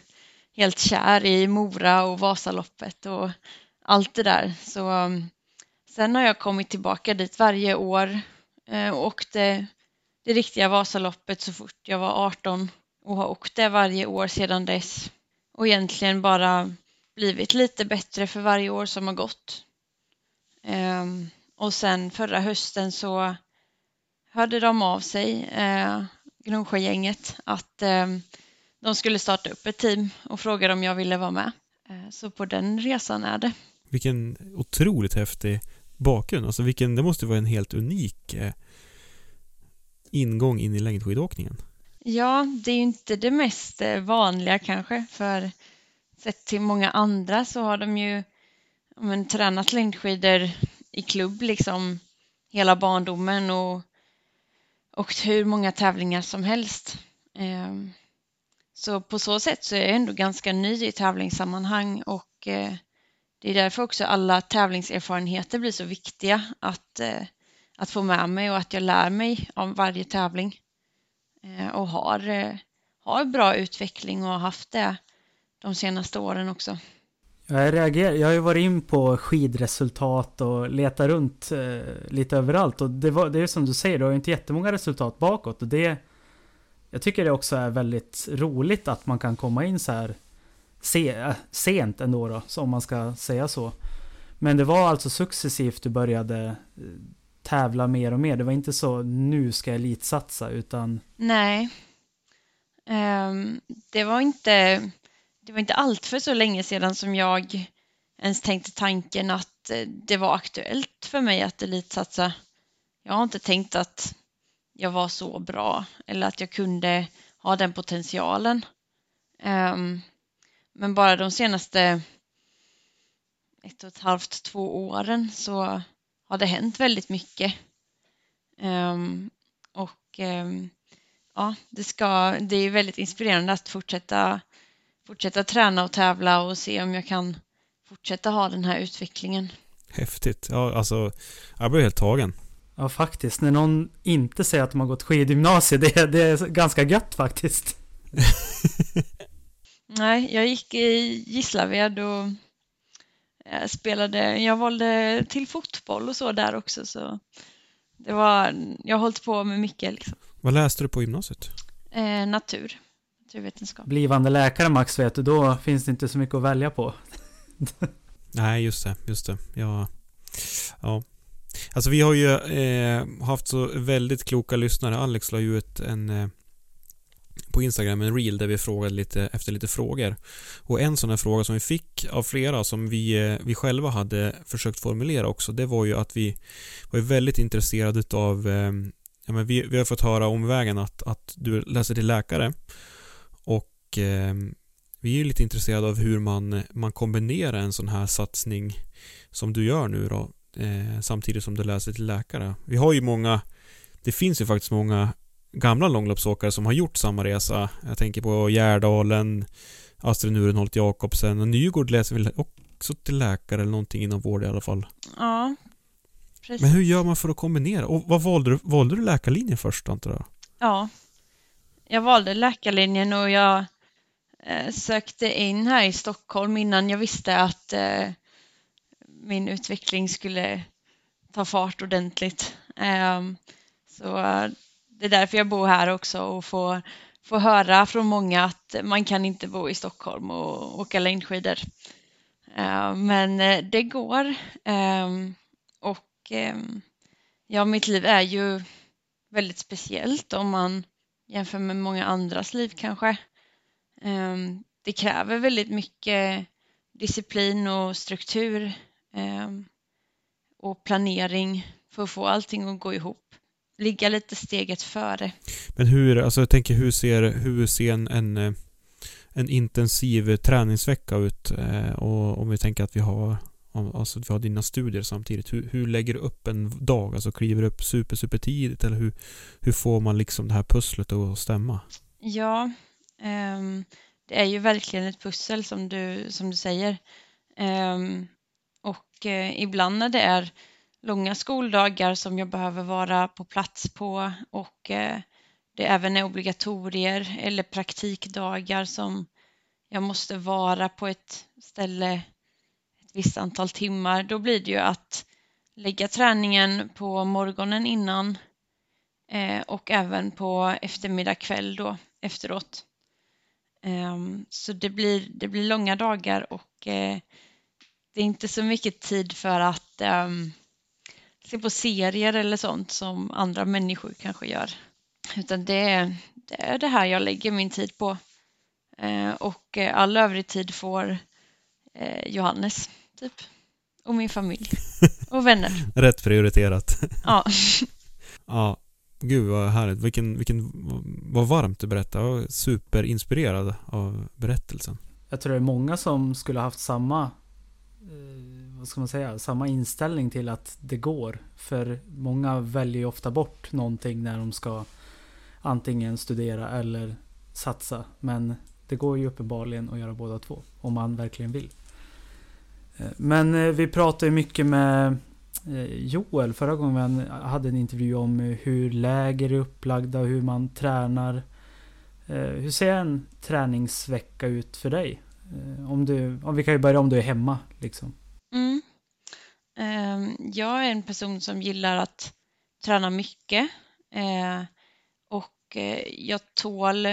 helt kär i Mora och Vasaloppet och allt det där. Så um, sen har jag kommit tillbaka dit varje år ehm, och åkte det riktiga Vasaloppet så fort jag var 18 och har åkt det varje år sedan dess. och egentligen bara blivit lite bättre för varje år som har gått. Um, och sen förra hösten så hörde de av sig, eh, Gnosjögänget, att eh, de skulle starta upp ett team och frågade om jag ville vara med. Eh, så på den resan är det. Vilken otroligt häftig bakgrund. Alltså vilken, det måste vara en helt unik eh, ingång in i längdskidåkningen. Ja, det är ju inte det mest eh, vanliga kanske, för sett till många andra så har de ju men, tränat längdskidor i klubb liksom hela barndomen och åkt hur många tävlingar som helst. Ehm, så på så sätt så är jag ändå ganska ny i tävlingssammanhang och eh, det är därför också alla tävlingserfarenheter blir så viktiga att, eh, att få med mig och att jag lär mig av varje tävling Eh, och har, eh, har bra utveckling och har haft det de senaste åren också. Jag, reagerar, jag har ju varit in på skidresultat och letat runt eh, lite överallt och det, var, det är som du säger, du har ju inte jättemånga resultat bakåt och det Jag tycker det också är väldigt roligt att man kan komma in så här se, eh, sent ändå då, om man ska säga så. Men det var alltså successivt du började tävla mer och mer. Det var inte så nu ska jag elitsatsa utan... Nej. Um, det var inte det var inte allt för så länge sedan som jag ens tänkte tanken att eh, det var aktuellt för mig att elitsatsa. Jag har inte tänkt att jag var så bra eller att jag kunde ha den potentialen. Um, men bara de senaste ett och ett halvt, två åren så har det hänt väldigt mycket. Um, och um, ja, det, ska, det är väldigt inspirerande att fortsätta fortsätta träna och tävla och se om jag kan fortsätta ha den här utvecklingen. Häftigt. Ja, alltså, jag blir helt tagen. Ja, faktiskt. När någon inte säger att de har gått skidgymnasiet, det, det är ganska gött faktiskt. Nej, jag gick i Gislaved och eh, spelade, jag valde till fotboll och så där också så det var, jag har hållit på med mycket liksom. Vad läste du på gymnasiet? Eh, natur naturvetenskap. Blivande läkare Max vet du, då finns det inte så mycket att välja på. Nej, just det, just det. Ja, ja. Alltså vi har ju eh, haft så väldigt kloka lyssnare. Alex la ju ut en eh, på Instagram en reel där vi frågade lite efter lite frågor. Och en sån här fråga som vi fick av flera som vi, eh, vi själva hade försökt formulera också, det var ju att vi var väldigt intresserade av eh, ja, men vi, vi har fått höra omvägen att, att du läser till läkare och eh, vi är ju lite intresserade av hur man, man kombinerar en sån här satsning som du gör nu då eh, samtidigt som du läser till läkare. Vi har ju många det finns ju faktiskt många gamla långloppsåkare som har gjort samma resa. Jag tänker på Gärdalen, Astrid Nurenholt Jakobsen och Nygård läser väl också till läkare eller någonting inom vård i alla fall. Ja, precis. Men hur gör man för att kombinera? Och vad valde du? Valde du läkarlinjen först antar jag? Ja, jag valde läkarlinjen och jag eh, sökte in här i Stockholm innan jag visste att eh, min utveckling skulle ta fart ordentligt. Eh, så det är därför jag bor här också och får, får höra från många att man kan inte bo i Stockholm och åka längdskidor. Eh, men eh, det går. Ehm, och ehm, ja, mitt liv är ju väldigt speciellt om man jämför med många andras liv kanske. Ehm, det kräver väldigt mycket disciplin och struktur och planering för att få allting att gå ihop. Ligga lite steget före. Men hur, alltså jag tänker hur ser, hur ser en, en, en intensiv träningsvecka ut? Eh, och om vi tänker att vi har Alltså vi har dina studier samtidigt. Hur, hur lägger du upp en dag? Alltså kliver du upp super, super tidigt eller hur, hur får man liksom det här pusslet att stämma? Ja, um, det är ju verkligen ett pussel som du, som du säger. Um, och uh, ibland när det är långa skoldagar som jag behöver vara på plats på och eh, det även är obligatorier eller praktikdagar som jag måste vara på ett ställe ett visst antal timmar, då blir det ju att lägga träningen på morgonen innan eh, och även på eftermiddag kväll då efteråt. Ehm, så det blir, det blir långa dagar och eh, det är inte så mycket tid för att um, se på serier eller sånt som andra människor kanske gör. Utan det är det, är det här jag lägger min tid på. Uh, och uh, all övrig tid får uh, Johannes, typ. Och min familj. Och vänner. Rätt prioriterat. ja. ja. Gud vad härligt. Vilken, vilken, vad varmt du berättar. Jag var superinspirerad av berättelsen. Jag tror det är många som skulle haft samma vad ska man säga, samma inställning till att det går. För många väljer ju ofta bort någonting när de ska antingen studera eller satsa. Men det går ju uppenbarligen att göra båda två. Om man verkligen vill. Eh, men eh, vi pratade mycket med eh, Joel förra gången vi hade en intervju om hur läger är upplagda och hur man tränar. Hur ser en träningsvecka ut för dig? Om du, om vi kan ju börja om du är hemma liksom. Mm. Ehm, jag är en person som gillar att träna mycket ehm, och eh, jag tål,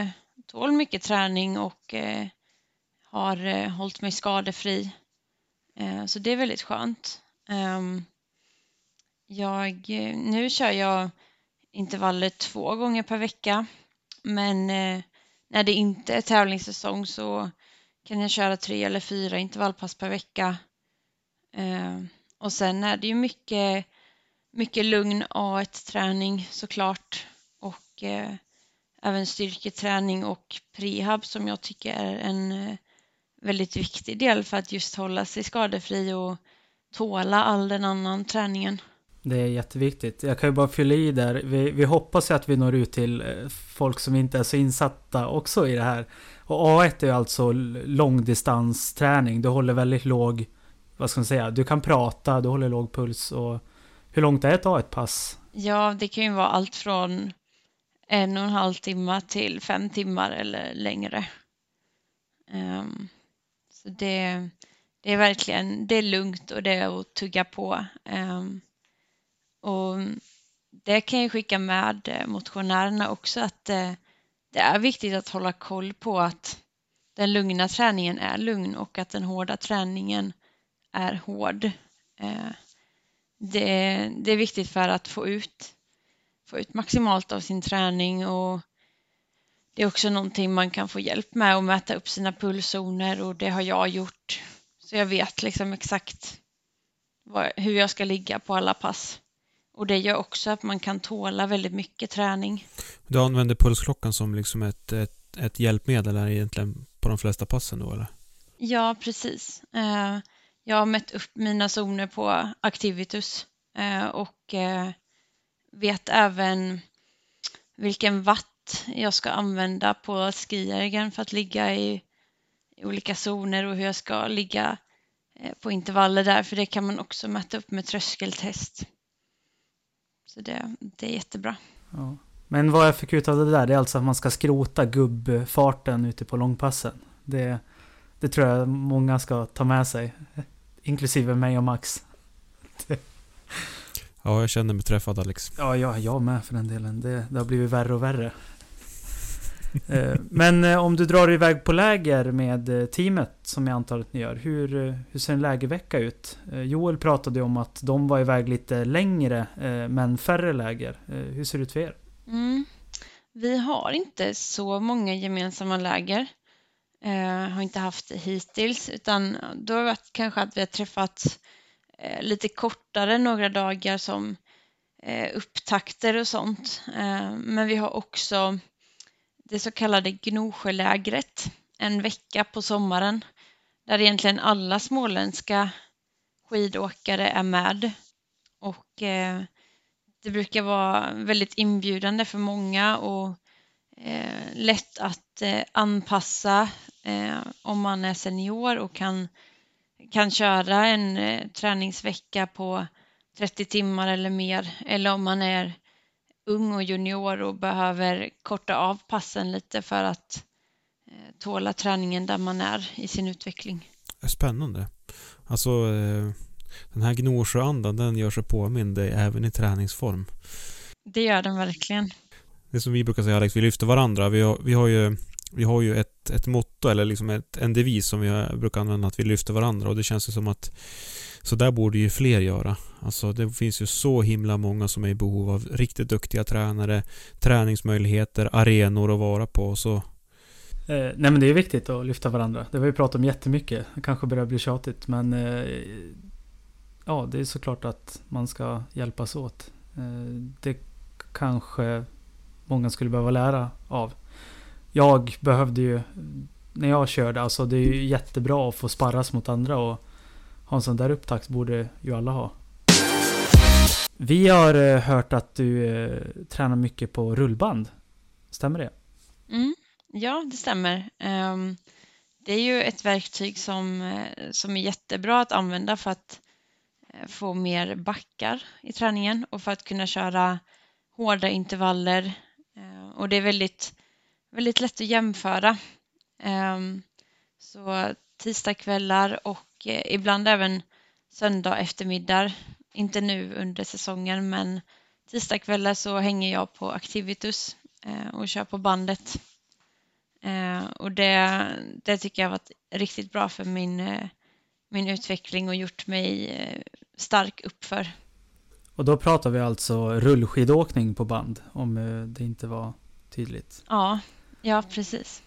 tål mycket träning och eh, har eh, hållit mig skadefri. Ehm, så det är väldigt skönt. Jag, nu kör jag intervaller två gånger per vecka men när det inte är tävlingssäsong så kan jag köra tre eller fyra intervallpass per vecka. Eh, och sen är det ju mycket, mycket lugn A1-träning såklart och eh, även styrketräning och prehab som jag tycker är en eh, väldigt viktig del för att just hålla sig skadefri och tåla all den annan träningen. Det är jätteviktigt. Jag kan ju bara fylla i där. Vi, vi hoppas ju att vi når ut till eh, folk som inte är så insatta också i det här. Och A1 är alltså långdistansträning. Du håller väldigt låg vad ska man säga, du kan prata, du håller låg puls och hur långt är ett A1-pass? Ja, det kan ju vara allt från en och en halv timme till fem timmar eller längre. Um, så det, det är verkligen, det är lugnt och det är att tugga på. Um, och det kan jag skicka med eh, motionärerna också att uh, det är viktigt att hålla koll på att den lugna träningen är lugn och att den hårda träningen är hård. Eh, det, det är viktigt för att få ut, få ut maximalt av sin träning och det är också någonting man kan få hjälp med att mäta upp sina pulszoner och det har jag gjort. Så jag vet liksom exakt vad, hur jag ska ligga på alla pass. Och det gör också att man kan tåla väldigt mycket träning. Du använder pulsklockan som liksom ett, ett, ett hjälpmedel här egentligen på de flesta passen då eller? Ja, precis. Jag har mätt upp mina zoner på Activitus eh, och eh, vet även vilken watt jag ska använda på skijärgen för att ligga i, olika zoner och hur jag ska ligga eh, på intervaller där, för det kan man också mäta upp med tröskeltest. Så det, det är jättebra. Ja. Men vad jag fick ut av det där, det är alltså att man ska skrota gubbfarten ute på långpassen. Det, det tror jag många ska ta med sig. Inklusive mig och Max. ja, jag känner mig träffad Alex. Ja, ja, jag med för den delen. Det, det har blivit värre och värre. Eh, men eh, om du drar iväg på läger med eh, teamet, som jag antar att ni gör. Hur, hur ser en lägervecka ut? Joel pratade om att de var iväg lite längre, men färre läger. Hur ser det ut för er? Mm. Vi har inte så många gemensamma läger eh, har inte haft det hittills utan då har det varit kanske att vi har träffats eh, lite kortare några dagar som eh, upptakter och sånt. Eh, men vi har också det så kallade Gnosjölägret en vecka på sommaren där egentligen alla småländska skidåkare är med och eh, det brukar vara väldigt inbjudande för många och eh, lätt att eh, anpassa eh, om man är senior och kan, kan köra en eh, träningsvecka på 30 timmar eller mer. Eller om man är ung och junior och behöver korta av passen lite för att eh, tåla träningen där man är i sin utveckling. Spännande. Alltså eh, den här Gnosjöandan den gör sig påmind även i träningsform. Det gör den verkligen det som vi brukar säga Alex, vi lyfter varandra. Vi har, vi har, ju, vi har ju ett ett, motto eller liksom ett, en devis som vi brukar använda, att vi lyfter varandra och det känns ju som att så där borde ju fler göra. Alltså det finns ju så himla många som är i behov av riktigt duktiga tränare, träningsmöjligheter, arenor att vara på så. Eh, nej men det är viktigt att lyfta varandra. Det har vi pratat om jättemycket. Det kanske börjar bli tjatigt men eh, Ja, det är såklart att man ska hjälpas åt. Eh, det kanske många skulle behöva lära av. Jag behövde ju när jag körde, alltså det är ju jättebra att få sparras mot andra och ha en sån där upptakt borde ju alla ha. Vi har eh, hört att du eh, tränar mycket på rullband. Stämmer det? Mm, ja, det stämmer. Um, det är ju ett verktyg som, eh, som är jättebra att använda för att eh, få mer backar i träningen och för att kunna köra hårda intervaller. Och det är väldigt, väldigt lätt att jämföra. Um, så tisdagskvällar och eh, ibland även söndag eftermiddag. Inte nu under säsongen men tisdagskvällar så hänger jag på Activitus eh, och kör på bandet. Eh, och det, det tycker jag har varit riktigt bra för min, min utveckling och gjort mig stark uppför. Och då pratar vi alltså rullskidåkning på band om det inte var tydligt? Ja, ja precis.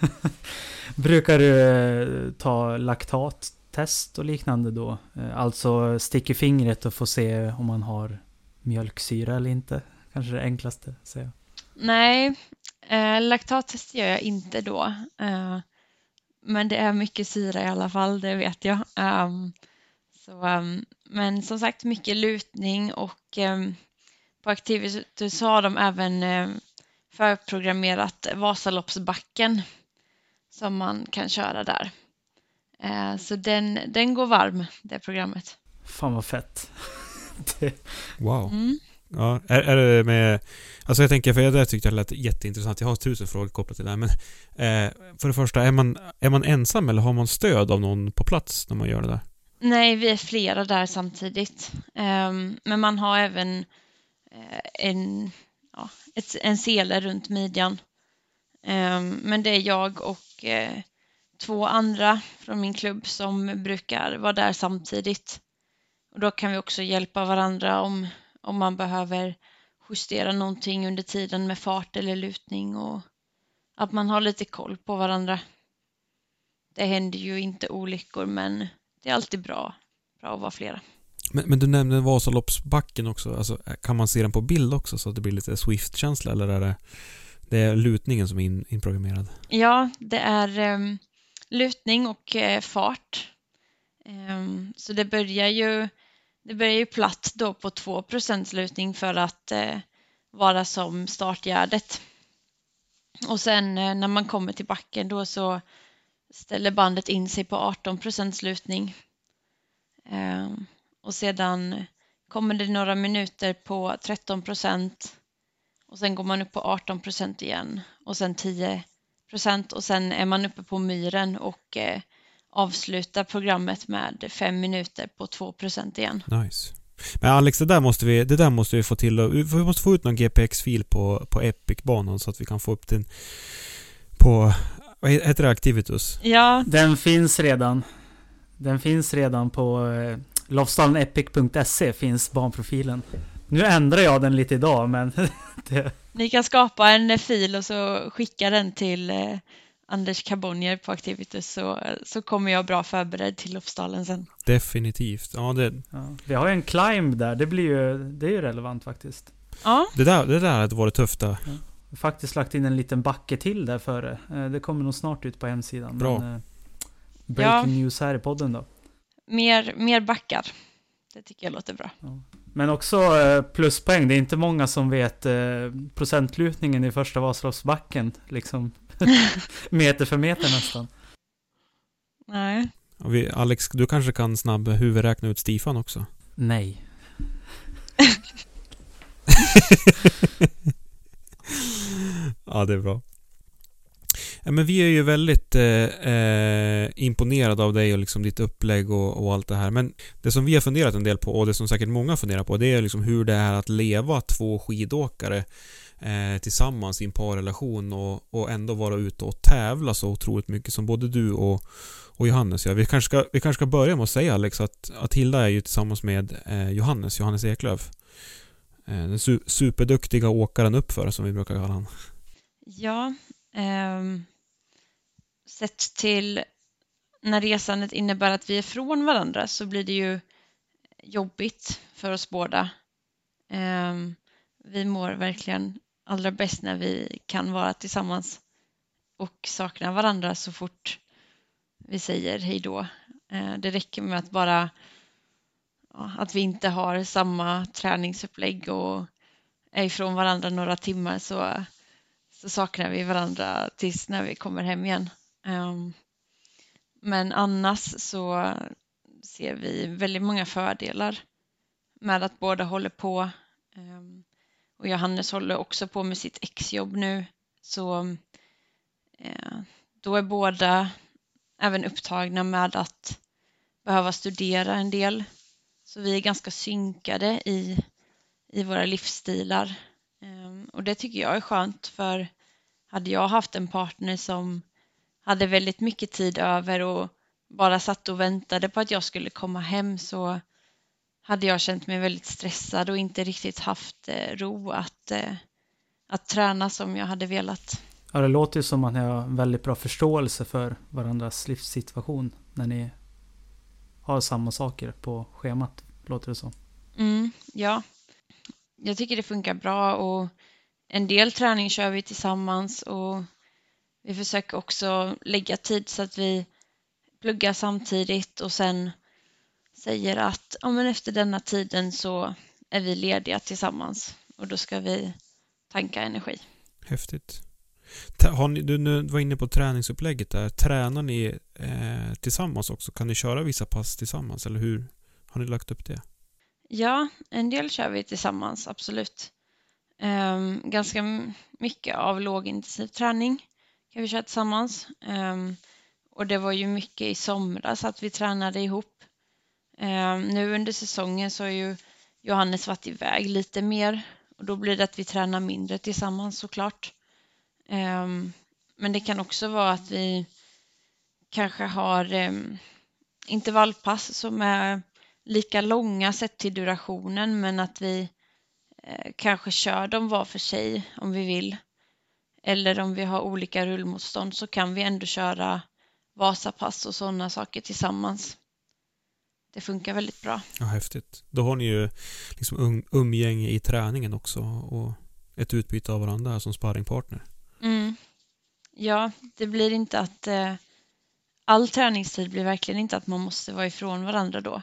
Brukar du eh, ta laktattest och liknande då? Eh, alltså sticka fingret och få se om man har mjölksyra eller inte? Kanske det enklaste att säga. Nej, eh, laktattest gör jag inte då. Eh, men det är mycket syra i alla fall, det vet jag. Um, så, um, men som sagt, mycket lutning och um, på Activitus har de även um, förprogrammerat Vasaloppsbacken som man kan köra där. Eh, så den, den går varm, det programmet. Fan vad fett. det... Wow. Mm. Ja, är, är det med... Alltså jag tänker, för jag där tyckte jag lät jätteintressant. Jag har tusen frågor kopplat till det här. Men eh, för det första, är man, är man ensam eller har man stöd av någon på plats när man gör det där? Nej, vi är flera där samtidigt. Um, men man har även Eh, en, ja, ett, en sele runt midjan. Ehm, men det är jag och eh, två andra från min klubb som brukar vara där samtidigt. Och då kan vi också hjälpa varandra om, om man behöver justera någonting under tiden med fart eller lutning och att man har lite koll på varandra. Det händer ju inte olyckor men det är alltid bra, bra att vara flera. Men, men du nämnde Vasaloppsbacken också. Alltså, kan man se den på bild också så att det blir lite Swift-känsla eller är det det är lutningen som är in, inprogrammerad. Ja, det är um, lutning och uh, fart. Um, så det börjar ju det börjar ju platt då på 2 lutning för att uh, vara som startgärdet. Och sen uh, när man kommer till backen då så ställer bandet in sig på 18 lutning. Um, och sedan kommer det några minuter på 13 procent och sen går man upp på 18 procent igen och sen 10 procent och sen är man uppe på myren och eh, avslutar programmet med fem minuter på 2 procent igen. Nice. Men Alex, det där måste vi, det där måste vi få till. Vi måste få ut någon GPX-fil på, på Epic-banan så att vi kan få upp den på, vad heter det, Activitus? Ja. Den finns redan. Den finns redan på eh, Lofsdalenepic.se finns banprofilen. Nu ändrar jag den lite idag men... det... Ni kan skapa en fil och så skicka den till eh, Anders Carbonier på Activitus så, så kommer jag bra förberedd till Lofsdalen sen. Definitivt. Ja, det... Ja, vi har ju en climb där, det blir ju, det är ju relevant faktiskt. Ja. Det där, det där hade varit tufft där. Ja. Jag har faktiskt lagt in en liten backe till där före. Eh, det kommer nog snart ut på hemsidan. Bra. Men, eh, breaking ja. news här i podden då. Mer, mer backar. Det tycker jag låter bra. Ja. Men också eh, pluspoäng. Det är inte många som vet eh, procentlutningen i första Vasaloppsbacken. Liksom meter för meter nästan. Nej. Vi, Alex, du kanske kan snabb huvudräkna ut Stifan också? Nej. ja, det är bra. Ja, men vi är ju väldigt eh, eh, imponerade av dig och liksom ditt upplägg och, och, allt det här. Men det som vi har funderat en del på och det som säkert många funderar på det är liksom hur det är att leva två skidåkare eh, tillsammans i en parrelation och, och ändå vara ute och tävla så otroligt mycket som både du och, och Johannes gör. Vi kanske ska, vi kanske ska börja med att säga Alex att, att Hilda är ju tillsammans med eh, Johannes, Johannes Eklöf. Eh, den su superduktiga åkaren uppför som vi brukar kalla honom. Ja, ehm, sett till när resandet innebär att vi är från varandra så blir det ju jobbigt för oss båda. Ehm, vi mår verkligen allra bäst när vi kan vara tillsammans och sakna varandra så fort vi säger hej då. Ehm, det räcker med att bara att vi inte har samma träningsupplägg och är ifrån varandra några timmar så, så saknar vi varandra tills när vi kommer hem igen. Ehm, men annars så ser vi väldigt många fördelar med att båda håller på. Ehm, och Johannes håller också på med sitt exjobb nu. Så eh, då är båda även upptagna med att behöva studera en del. Så vi är ganska synkade i, i våra livsstilar. Ehm, och det tycker jag är skönt för hade jag haft en partner som hade väldigt mycket tid över och bara satt och väntade på att jag skulle komma hem så hade jag känt mig väldigt stressad och inte riktigt haft eh, ro att, eh, att träna som jag hade velat. Ja, det låter ju som att ni har väldigt bra förståelse för varandras livssituation när ni har samma saker på schemat, låter det som. Mm, ja, jag tycker det funkar bra och en del träning kör vi tillsammans och vi försöker också lägga tid så att vi pluggar samtidigt och sen säger att ja, men efter denna tiden så är vi lediga tillsammans och då ska vi tanka energi. Häftigt. Har ni, du var inne på träningsupplägget där. Tränar ni eh, tillsammans också? Kan ni köra vissa pass tillsammans eller hur har ni lagt upp det? Ja, en del kör vi tillsammans, absolut. Um, ganska mycket av lågintensiv träning kan vi köra tillsammans. Um, och det var ju mycket i somras att vi tränade ihop. Um, nu under säsongen så har ju Johannes varit iväg lite mer och då blir det att vi tränar mindre tillsammans såklart. Ehm, men det kan också vara att vi kanske har intervallpass som är lika långa sett till durationen men att vi eh, kanske kör dem var för sig om vi vill. Eller om vi har olika rullmotstånd så kan vi ändå köra Vasapass och sådana saker tillsammans. Det funkar väldigt bra. Ja, häftigt. Då har ni ju liksom um, umgänge i träningen också och ett utbyte av varandra som sparringpartner. Mm. Ja, det blir inte att eh, all träningstid blir verkligen inte att man måste vara ifrån varandra då.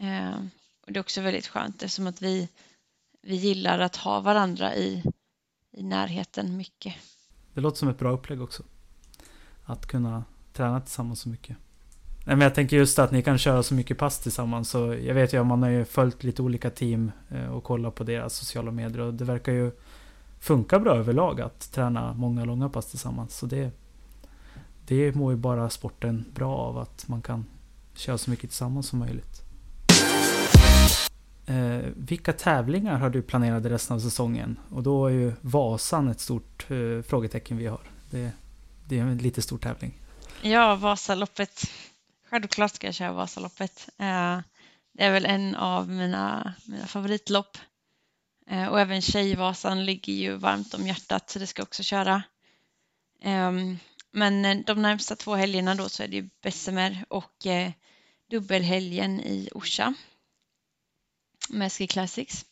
Eh, och det är också väldigt skönt eftersom att vi, vi gillar att ha varandra i, i närheten mycket. Det låter som ett bra upplägg också. Att kunna träna tillsammans så mycket. Nej, men jag tänker just att ni kan köra så mycket pass tillsammans. Så jag vet ju, man har ju följt lite olika team eh, och kollat på deras sociala medier. Och det verkar ju funka bra överlag att träna många långa pass tillsammans. Så det, det mår ju bara sporten bra av att man kan köra så mycket tillsammans som möjligt. Eh, vilka tävlingar har du planerat resten av säsongen? Och då är ju Vasan ett stort eh, frågetecken vi har. Det, det, är en lite stor tävling. Ja, Vasaloppet. Självklart ska jag köra Vasaloppet. Eh, det är väl en av mina, mina favoritlopp. Eh, och även Tjejvasan ligger ju varmt om hjärtat så det ska jag också köra. Ehm, men eh, de närmsta två helgerna då så är det ju Bessemer och eh, dubbelhelgen i Orsa med Ski Classics.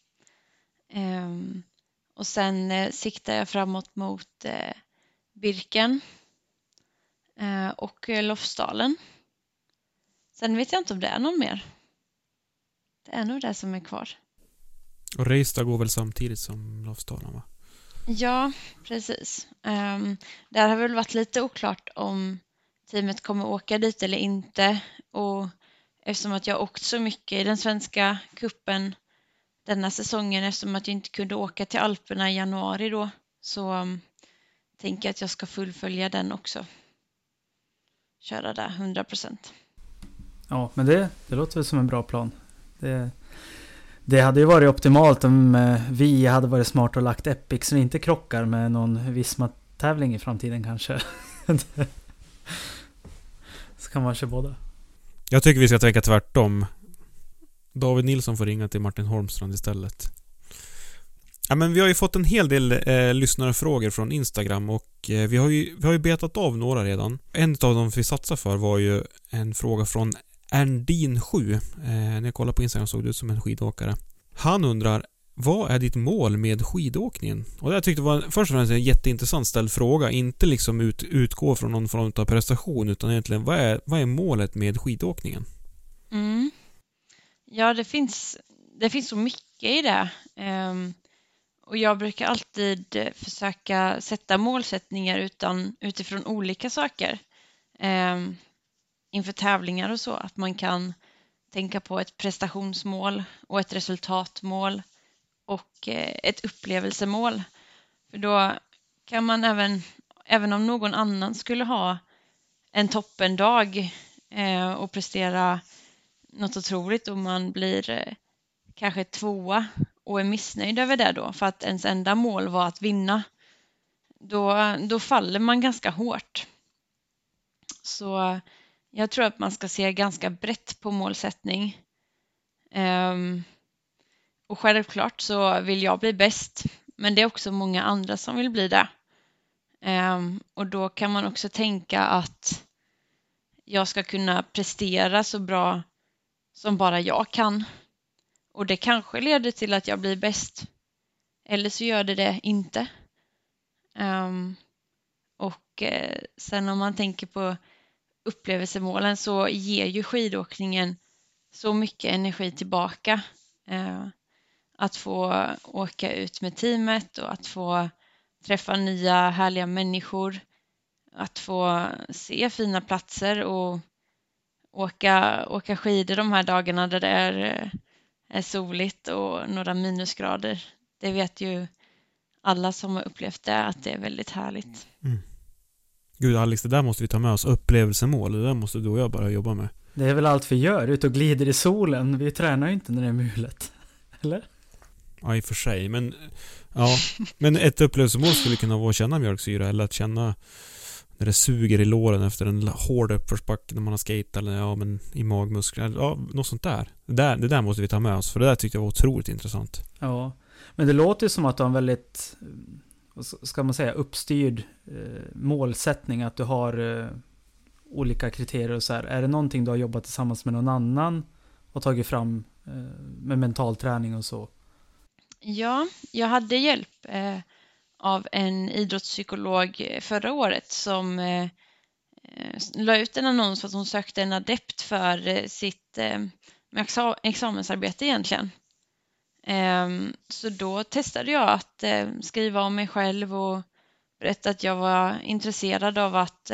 Um, och sen eh, siktar jag framåt mot eh, Birken eh, och Lofsdalen. Sen vet jag inte om det är någon mer. Det är nog det som är kvar. Och Reistad går väl samtidigt som Lofsdalen va? Ja, precis. Um, där har väl varit lite oklart om teamet kommer åka dit eller inte. Och eftersom att jag åkt så mycket i den svenska kuppen denna säsongen eftersom att jag inte kunde åka till Alperna i januari då så um, tänker jag att jag ska fullfölja den också. Köra där 100 procent. Ja, men det, det låter väl som en bra plan. Det, Det hade ju varit optimalt om eh, vi hade varit smarta och lagt Epic så det inte krockar med någon Visma-tävling i framtiden kanske. så kan man köra båda. Jag tycker vi ska tänka tvärtom. David Nilsson får ringa till Martin Holmstrand istället. Ja, men vi har ju fått en hel del eh, lyssnarfrågor från Instagram och eh, vi, har ju, vi har ju betat av några redan. En av dem vi satsade för var ju en fråga från Erndin7. Eh, när jag kollade på Instagram såg det ut som en skidåkare. Han undrar vad är ditt mål med skidåkningen? Och det jag tyckte var först och främst en jätteintressant ställd fråga. Inte liksom ut, utgå från någon form av prestation utan egentligen vad är, vad är målet med skidåkningen? Mm. Ja, det finns, det finns så mycket i det. Um, och jag brukar alltid försöka sätta målsättningar utan, utifrån olika saker. Um, inför tävlingar och så, att man kan tänka på ett prestationsmål och ett resultatmål och eh, ett upplevelsemål. För då kan man även, även om någon annan skulle ha en toppendag eh, och prestera något otroligt och man blir eh, kanske tvåa och är missnöjd över det då för att ens enda mål var att vinna. Då, då faller man ganska hårt. Så jag tror att man ska se ganska brett på målsättning. Um, och självklart så vill jag bli bäst, men det är också många andra som vill bli det. Um, och då kan man också tänka att jag ska kunna prestera så bra som bara jag kan. Och det kanske leder till att jag blir bäst. Eller så gör det det inte. Um, och eh, sen om man tänker på upplevelsemålen så ger ju skidåkningen så mycket energi tillbaka. Eh, att få åka ut med teamet och att få träffa nya härliga människor. Att få se fina platser och åka, åka skidor de här dagarna där det är, är soligt och några minusgrader. Det vet ju alla som har upplevt det att det är väldigt härligt. Mm. Gud Alex, det där måste vi ta med oss. Upplevelsemål, det där måste du och jag bara jobba med. Det är väl allt vi gör, ut och glider i solen. Vi tränar ju inte när det är mulet. Eller? Ja, i och för sig. Men, ja. men ett upplevelsemål skulle kunna vara att känna mjölksyra eller att känna när det suger i låren efter en hård uppförsbacke när man har skejtat eller ja, men i magmusklerna. Ja, något sånt där. Det, där. det där måste vi ta med oss, för det där tyckte jag var otroligt intressant. Ja, men det låter ju som att du har en väldigt ska man säga, uppstyrd eh, målsättning. Att du har eh, olika kriterier och så här. Är det någonting du har jobbat tillsammans med någon annan och tagit fram eh, med mental träning och så? Ja, jag hade hjälp eh, av en idrottspsykolog eh, förra året som eh, eh la ut en annons för att hon sökte en adept för eh, sitt examensarbete egentligen. Ehm, så då testade jag att skriva om mig själv och berätta att jag var intresserad av att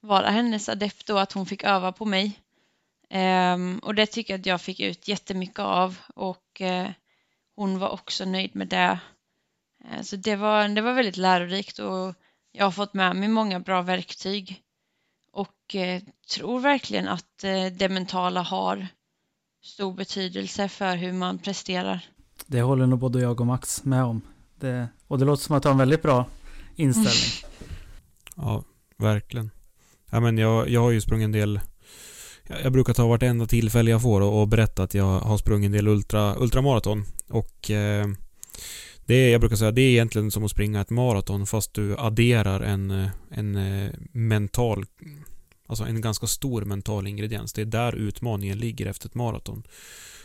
vara hennes adept och att hon fick öva på mig. Ehm, och det tycker jag att jag fick ut jättemycket av och hon var också nöjd med det. Så det var, det var väldigt lärorikt och jag har fått med mig många bra verktyg och tror verkligen att det mentala har stor betydelse för hur man presterar. Det håller nog både jag och Max med om. Det, och det låter som att du har en väldigt bra inställning. ja, verkligen. Ja, men jag, jag har ju sprungit en del jag brukar ta vartenda tillfälle jag får och, och berätta att jag har sprungit en del ultra, ultramaraton. Och eh, det är, jag brukar säga, det är egentligen som att springa ett maraton fast du adderar en, eh, en eh, mental Alltså en ganska stor mental ingrediens. Det är där utmaningen ligger efter ett maraton.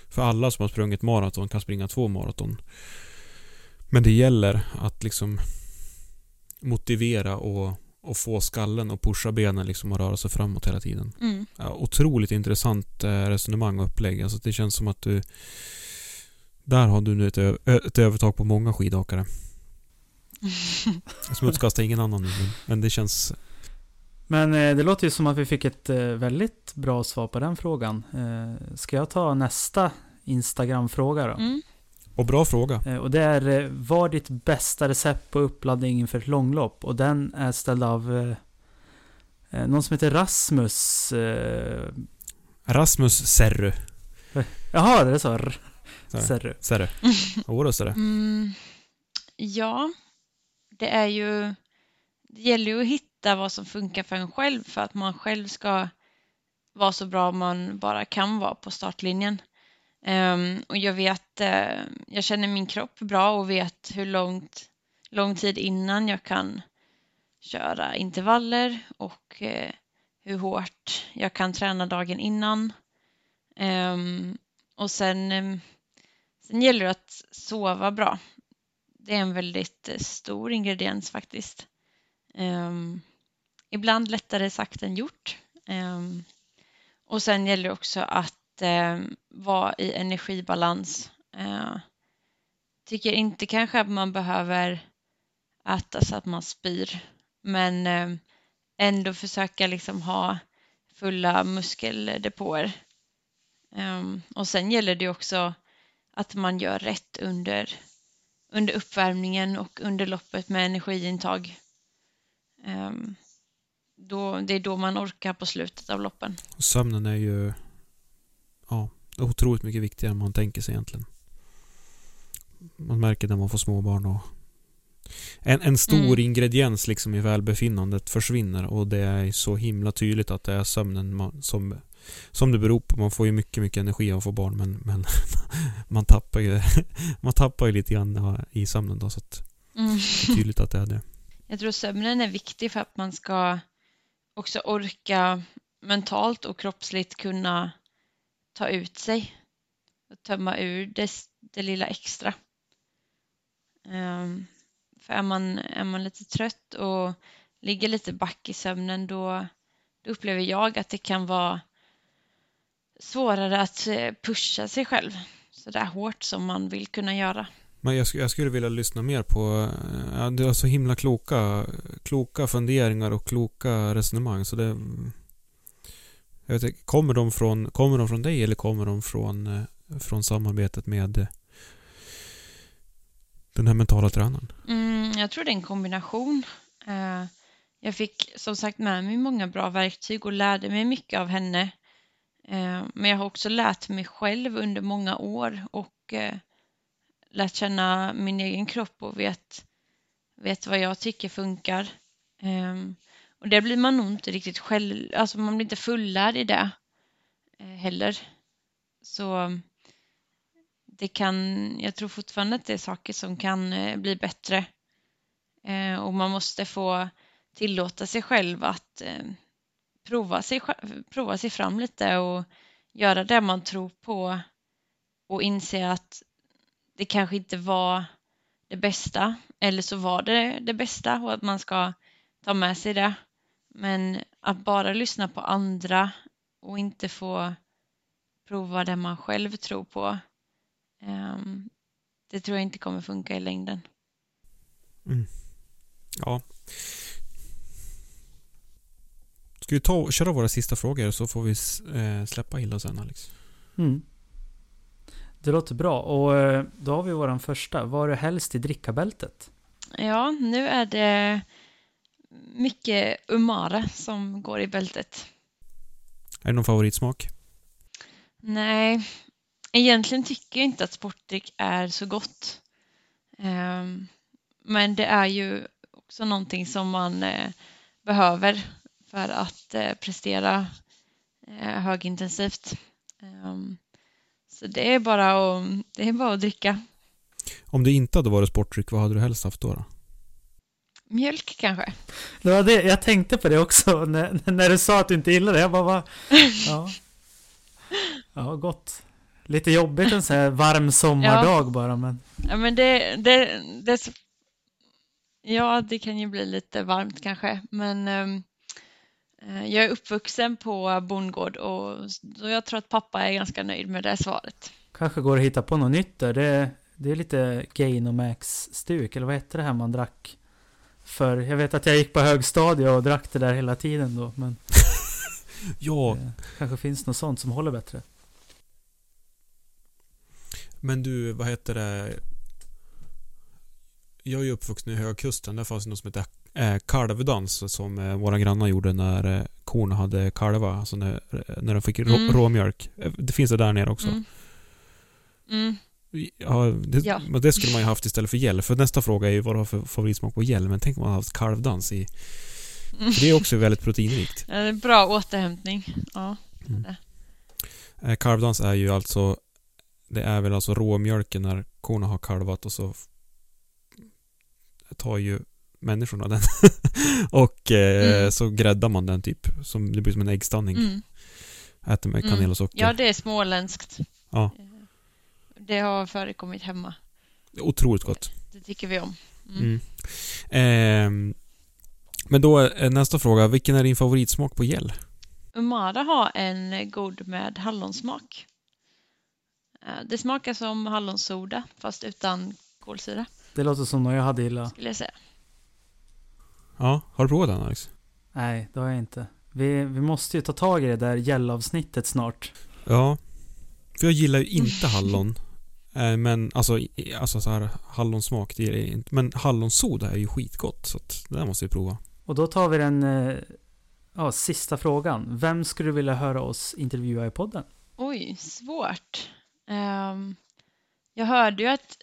För alla som har sprungit maraton kan springa två maraton. Men det gäller att liksom motivera och, och få skallen och pusha benen liksom och röra sig framåt hela tiden. Mm. Ja, otroligt intressant eh, resonemang och upplägg. Alltså det känns som att du där har du nu ett, ett övertag på många skidåkare. Jag smutskastar ingen annan nu, men det känns men eh, det låter ju som att vi fick ett eh, väldigt bra svar på den frågan. Eh, ska jag ta nästa Instagram-fråga då? Mm. Och bra fråga. Eh, och det är, eh, vad ditt bästa recept på uppladdning inför ett långlopp? Och den är ställd av eh, någon som heter Rasmus. Rasmus Serru. Jaha, det är så. Serru. Det. Jodå, det. Mm, ja, det är ju... Det gäller ju att hitta vad som funkar för en själv för att man själv ska vara så bra man bara kan vara på startlinjen. Um, och jag vet, uh, jag känner min kropp bra och vet hur långt, lång tid innan jag kan köra intervaller och uh, hur hårt jag kan träna dagen innan. Um, och sen, um, sen gäller det att sova bra. Det är en väldigt stor ingrediens faktiskt. Ehm, ibland lättare sagt än gjort. Och sen gäller det också att eh, vara i energibalans. Eh, tycker inte kanske att man behöver äta så att man spyr, men eh, ändå försöka liksom ha fulla muskeldepåer. Ehm, och sen gäller det också att man gör rätt under, under uppvärmningen och under loppet med energiintag. Ehm, då, det är då man orkar på slutet av loppen. Sömnen är ju ja, otroligt mycket viktigare än man tänker sig egentligen. Man märker när man får småbarn och en, en stor Mm. ingrediens liksom i välbefinnandet försvinner och det är så himla tydligt att det är sömnen man, som, som det beror på. Man får ju mycket, mycket energi av att få barn men, men man tappar ju man tappar ju lite grann i sömnen då så att Mm. det är tydligt att det är det. Jag tror sömnen är viktig för att man ska också orka mentalt och kroppsligt kunna ta ut sig och tömma ur det, det lilla extra. Um, för är man, är man lite trött och ligger lite back i sömnen då, då upplever jag att det kan vara svårare att eh, pusha sig själv så där hårt som man vill kunna göra. Men jag, sk- jag skulle vilja lyssna mer på... Eh, ja, du har så himla kloka, kloka funderingar och kloka resonemang. Så det... Jag vet, inte, kommer, de från, kommer de från dig eller kommer de från, eh, från samarbetet med eh, den här mentala tränaren? Mm, jag tror det är en kombination. Eh, jag fick som sagt med mig många bra verktyg och lärde mig mycket av henne. Men jag har också lärt mig själv under många år och lärt känna min egen kropp och vet, vet vad jag tycker funkar. Och det blir man nog inte riktigt själv, alltså man blir inte fullärd i det eh, heller. Så det kan, jag tror fortfarande att det är saker som kan eh, bli bättre. Eh, och man måste få tillåta sig själv att prova, sig, prova sig fram lite och göra det man tror på och inse att det kanske inte var det bästa eller så var det det bästa och att man ska ta med sig det. Men att bara lyssna på andra och inte få prova det man själv tror på Ehm, det tror jag inte kommer funka i längden. Ja. Ska vi ta och köra våra sista frågor så får vi eh, släppa Hilda sen Alex. Mm. Det låter bra. Och eh, då har vi våran första. Vad är det helst i drickabältet? Ja, nu är det mycket Umara som går i bältet. Är det någon favoritsmak? Nej, egentligen tycker jag inte att sportdryck är så gott. Ehm, men det är ju också någonting som man eh, behöver för att eh, prestera eh, högintensivt. Ehm, så det är, bara att, det är bara att dricka. Om det inte hade varit sportdryck, vad hade du helst haft då? då? Mjölk kanske. Det var det, jag tänkte på det också när, när du sa att du inte gillade det. Jag bara, va? Ja. Ja, gott. Lite jobbigt en sån här varm sommardag bara, men Ja, men det, det, det, så- ja, det kan ju bli lite varmt kanske, men eh, jag är uppvuxen på bondgård och så jag tror att pappa är ganska nöjd med det svaret. kanske går att hitta på något nytt där. Det, det är lite Gainomax-stuk, eller vad hette det här man drack? För jag vet att jag gick på högstadiet och drack det där hela tiden då, men Ja, det kanske finns något sånt som håller bättre. men du, vad heter det? Jag är ju uppvuxen i Högkusten. Där fanns det något som heter eh, kalvdans som eh, våra grannar gjorde när eh, korna hade kalvar. Alltså när, när de fick rå, Mm. råmjölk. Det finns det där nere också. Mm. Mm. Ja, det, Ja. men det skulle man ju haft istället för gäll. För nästa fråga är ju vad du har för favoritsmak på gäll. Men tänk om man har haft kalvdans i... För det är också väldigt proteinrikt. Ja, det är Bra återhämtning. Ja. Eh, Kalvdans är ju alltså Det är väl alltså råmjölken när korna har kalvat och så tar ju människorna den. och eh, Mm. så gräddar man den typ. Som, det blir som en äggstanning. Mm. Äter med kanel och socker. Ja, det är småländskt. Ja. Det har förekommit hemma. Otroligt gott. Det tycker vi om. Mm. Mm. Ehm, men då är nästa fråga. Vilken är din favoritsmak på gäll? Umara har en god med hallonsmak. Eh, Det smakar som hallonsoda fast utan kolsyra Det låter som något jag hade gillat. skulle jag säga. Ja, har du provat den Alex? Nej, det har jag inte. Vi, vi måste ju ta tag i det där gällavsnittet snart. Ja. För jag gillar ju inte hallon. Eh, Men alltså, alltså så här hallonsmak, det gillar jag inte. Men hallonsoda är ju skitgott. Så att det där måste vi prova. Och då tar vi den eh, ja, sista frågan. Vem skulle du vilja höra oss intervjua i podden? Oj, svårt. Ehm, jag hörde ju att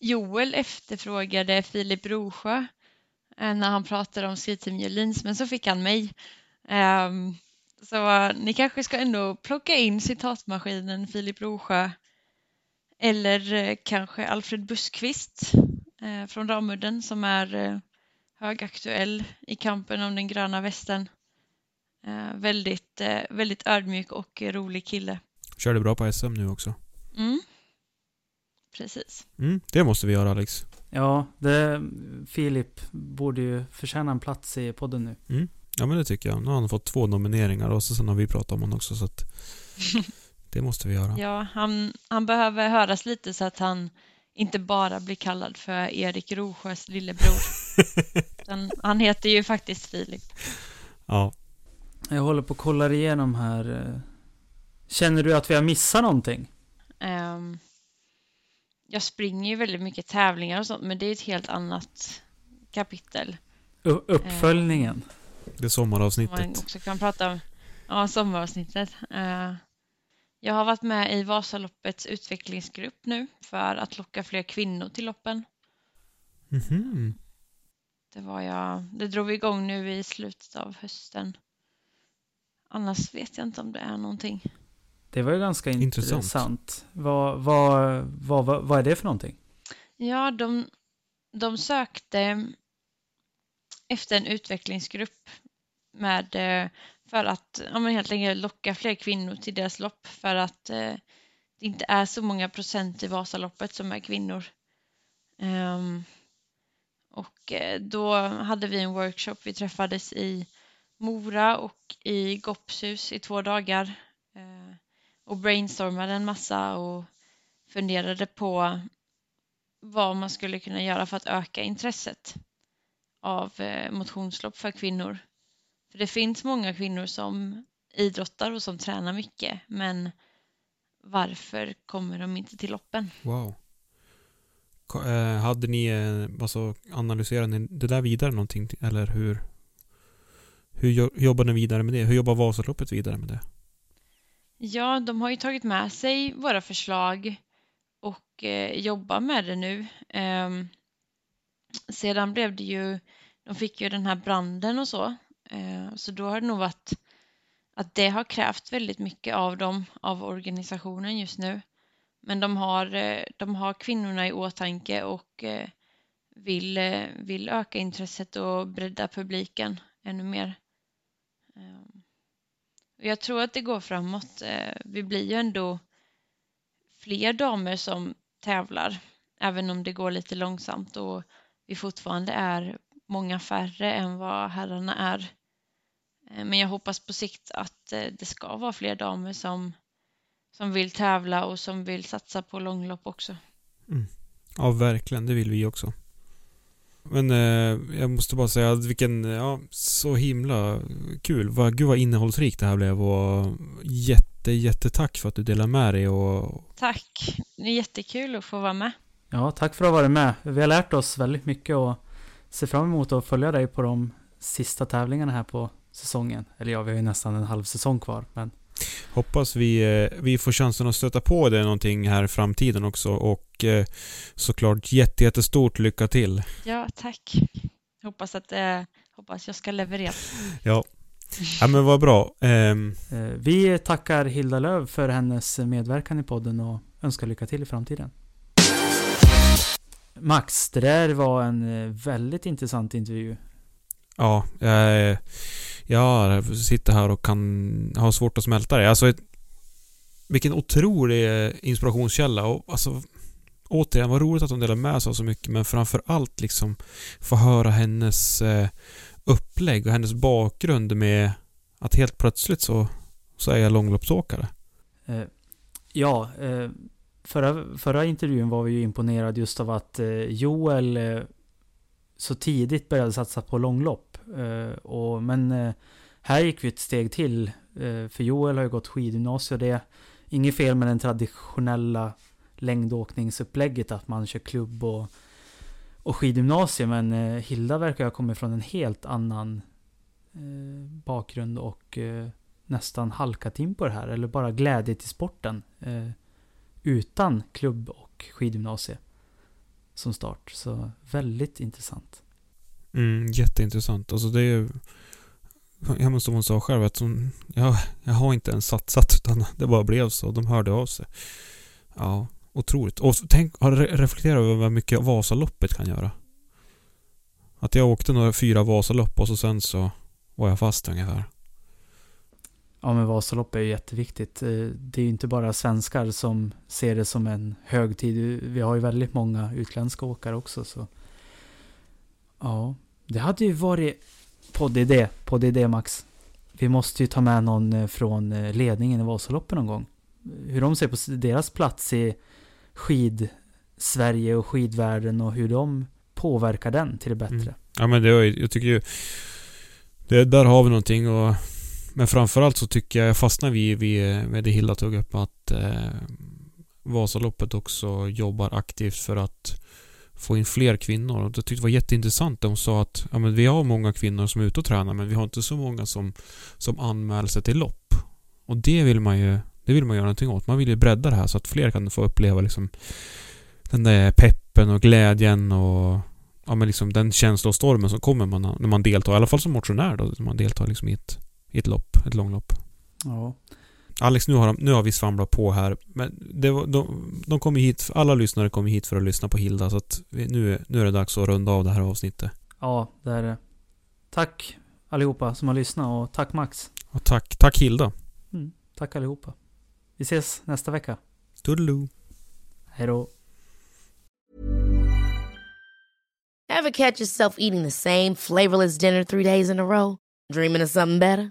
Joel efterfrågade Filip Rosjö eh, när han pratade om Skrivteam Jolins, men så fick han mig. Ehm, så ni kanske ska ändå plocka in citatmaskinen Filip Rosjö eller eh, kanske Alfred Buskvist eh, från Ramudden som är eh, högaktuell i kampen om den gröna västen. Väldigt, väldigt ödmjuk och rolig kille. Körde bra på SM nu också. Mm. Precis. Mm, det måste vi göra Alex. Ja, det, Filip borde ju förtjäna en plats i podden nu. Ja men det tycker jag. Nu har han fått två nomineringar och så sen har vi pratat om honom också så att det måste vi göra. Ja, han, han behöver höras lite så att han inte bara blir kallad för Erik Rosjös lillebror. Utan han heter ju faktiskt Filip. Ja. Jag håller på att kolla igenom här. Känner du att vi har missat någonting? Ehm, jag springer ju väldigt mycket tävlingar och sånt, men det är ett helt annat kapitel. U- uppföljningen. Det är Man sommaravsnittet. också kan prata om ja, sommaravsnittet. Eh, jag har varit med i Vasaloppets utvecklingsgrupp nu för att locka fler kvinnor till loppen. Mhm. Det, var jag, det drog vi igång nu i slutet av hösten. Annars vet jag inte om det är någonting. Det var ju ganska Intressant. intressant. Vad, vad, vad, vad, vad är det för någonting? Ja, de, de sökte efter en utvecklingsgrupp med, eh, för att ja, men helt enkelt locka fler kvinnor till deras lopp för att eh, det inte är så många procent i Vasaloppet som är kvinnor. Um, och eh, då hade vi en workshop. Vi träffades i Mora och i Gopshus i två dagar eh, och brainstormade en massa och funderade på vad man skulle kunna göra för att öka intresset av eh, motionslopp för kvinnor. För det finns många kvinnor som idrottar och som tränar mycket, men varför kommer de inte till loppen? Wow. Eh, hade ni, eh, alltså analyserade ni det där vidare någonting? Eller hur? Hur jo- jobbar ni vidare med det? Hur jobbar Vasaloppet vidare med det? Ja, de har ju tagit med sig våra förslag och eh, jobbar med det nu. Ehm, sedan blev det ju, de fick ju den här branden och så, eh, Eh, så då har det nog varit att det har krävt väldigt mycket av dem, av organisationen just nu. Men de har, eh, de har kvinnorna i åtanke och eh, vill, vill öka intresset och bredda publiken ännu mer. Ehm, jag tror att det går framåt. Vi blir ju ändå fler damer som tävlar, även om det går lite långsamt och vi fortfarande är många färre än vad herrarna är. Eh, Men jag hoppas på sikt att eh, det ska vara fler damer som, som vill tävla och som vill satsa på långlopp också. Ja, verkligen. Det vill vi också. Men eh, jag måste bara säga att vilken, ja, så himla kul. Vad, gud vad innehållsrikt det här blev och jätte, jättetack för att du delade med dig och Tack! Det är jättekul att få vara med. Ja, tack för att ha varit med. Vi har lärt oss väldigt mycket och ser fram emot att följa dig på de sista tävlingarna här på säsongen. Eller ja, vi har ju nästan en halv säsong kvar, men Hoppas vi, eh, vi får chansen att stöta på det någonting här i framtiden också och eh, såklart jätte, jättestort lycka till. Ja, tack. Hoppas att eh, hoppas jag ska leverera. Ja. Ja men vad bra. Ehm, Eh, Vi tackar Hilda Löv för hennes medverkan i podden och önskar lycka till i framtiden. Max, det där var en väldigt intressant intervju ja, jag, jag sitter här och kan ha svårt att smälta det. Alltså, ett, vilken otrolig inspirationskälla och alltså återigen, vad roligt att hon delar med sig av så mycket men framför allt liksom få höra hennes eh, upplägg och hennes bakgrund med att helt plötsligt så, så är jag långloppsåkare. Eh, Ja, eh, förra, förra intervjun var vi ju imponerade just av att eh, Joel eh, så tidigt började satsa på långlopp. Eh, och, men eh, här gick vi ett steg till. Eh, för Joel har ju gått skidgymnasium och det är inget fel med den traditionella längdåkningsupplägget att man kör klubb och, och skidgymnasium. Men eh, Hilda verkar ha kommit från en helt annan eh, bakgrund och eh, nästan halkat in på det här. Eller bara glädje till sporten. Eh, utan klubb och skidgymnasium som start. Så väldigt intressant. Mm, jätteintressant. Alltså det är Ja Jag måste hon sa själv att hon, jag, jag har inte ens satsat utan det bara blev så. De hörde av sig. Ja, otroligt. Och tänk, reflektera över vad mycket Vasaloppet kan göra? Att jag åkte några fyra Vasalopp och så sen så var jag fast ungefär. Ja men Vasalopp är ju jätteviktigt. Eh, det är ju inte bara svenskar som ser det som en högtid. Vi har ju väldigt många utländska åkare också så. Ja, det hade ju varit poddidé, poddidé Max. Vi måste ju ta med någon eh, från eh, ledningen i Vasaloppet någon gång. Hur de ser på deras plats i skid-Sverige och skidvärlden och hur de påverkar den till det bättre. Mm. Ja men det jag tycker ju... Det, där har vi någonting och... Men framförallt så tycker jag, jag fastnar vid, vid, med det Hilda tog upp att eh, Vasaloppet också jobbar aktivt för att få in fler kvinnor. Och jag tyckte det var jätteintressant. De sa att ja, men vi har många kvinnor som är ute och tränar men vi har inte så många som, som anmäler sig till lopp. Och det vill man ju det vill man göra någonting åt. Man vill ju bredda det här så att fler kan få uppleva liksom den där peppen och glädjen och ja, men liksom den känslostormen som kommer när man deltar, i alla fall som motionär då, när man deltar liksom i ett, i ett lopp, ett långlopp. Ja. Alex, nu har, de, nu har vi svamlat på här, men det, var- de, de kommer hit, alla lyssnare kommer hit för att lyssna på Hilda, så att vi, nu, är- nu är det dags att runda av det här avsnittet. Ja, det är det. Tack allihopa som har lyssnat och tack Max. Och tack, tack Hilda. Mm, tack allihopa. Vi ses nästa vecka. Toodaloo. Hej då. Ever catch yourself eating the same flavorless dinner three days in a row? Dreaming of something better?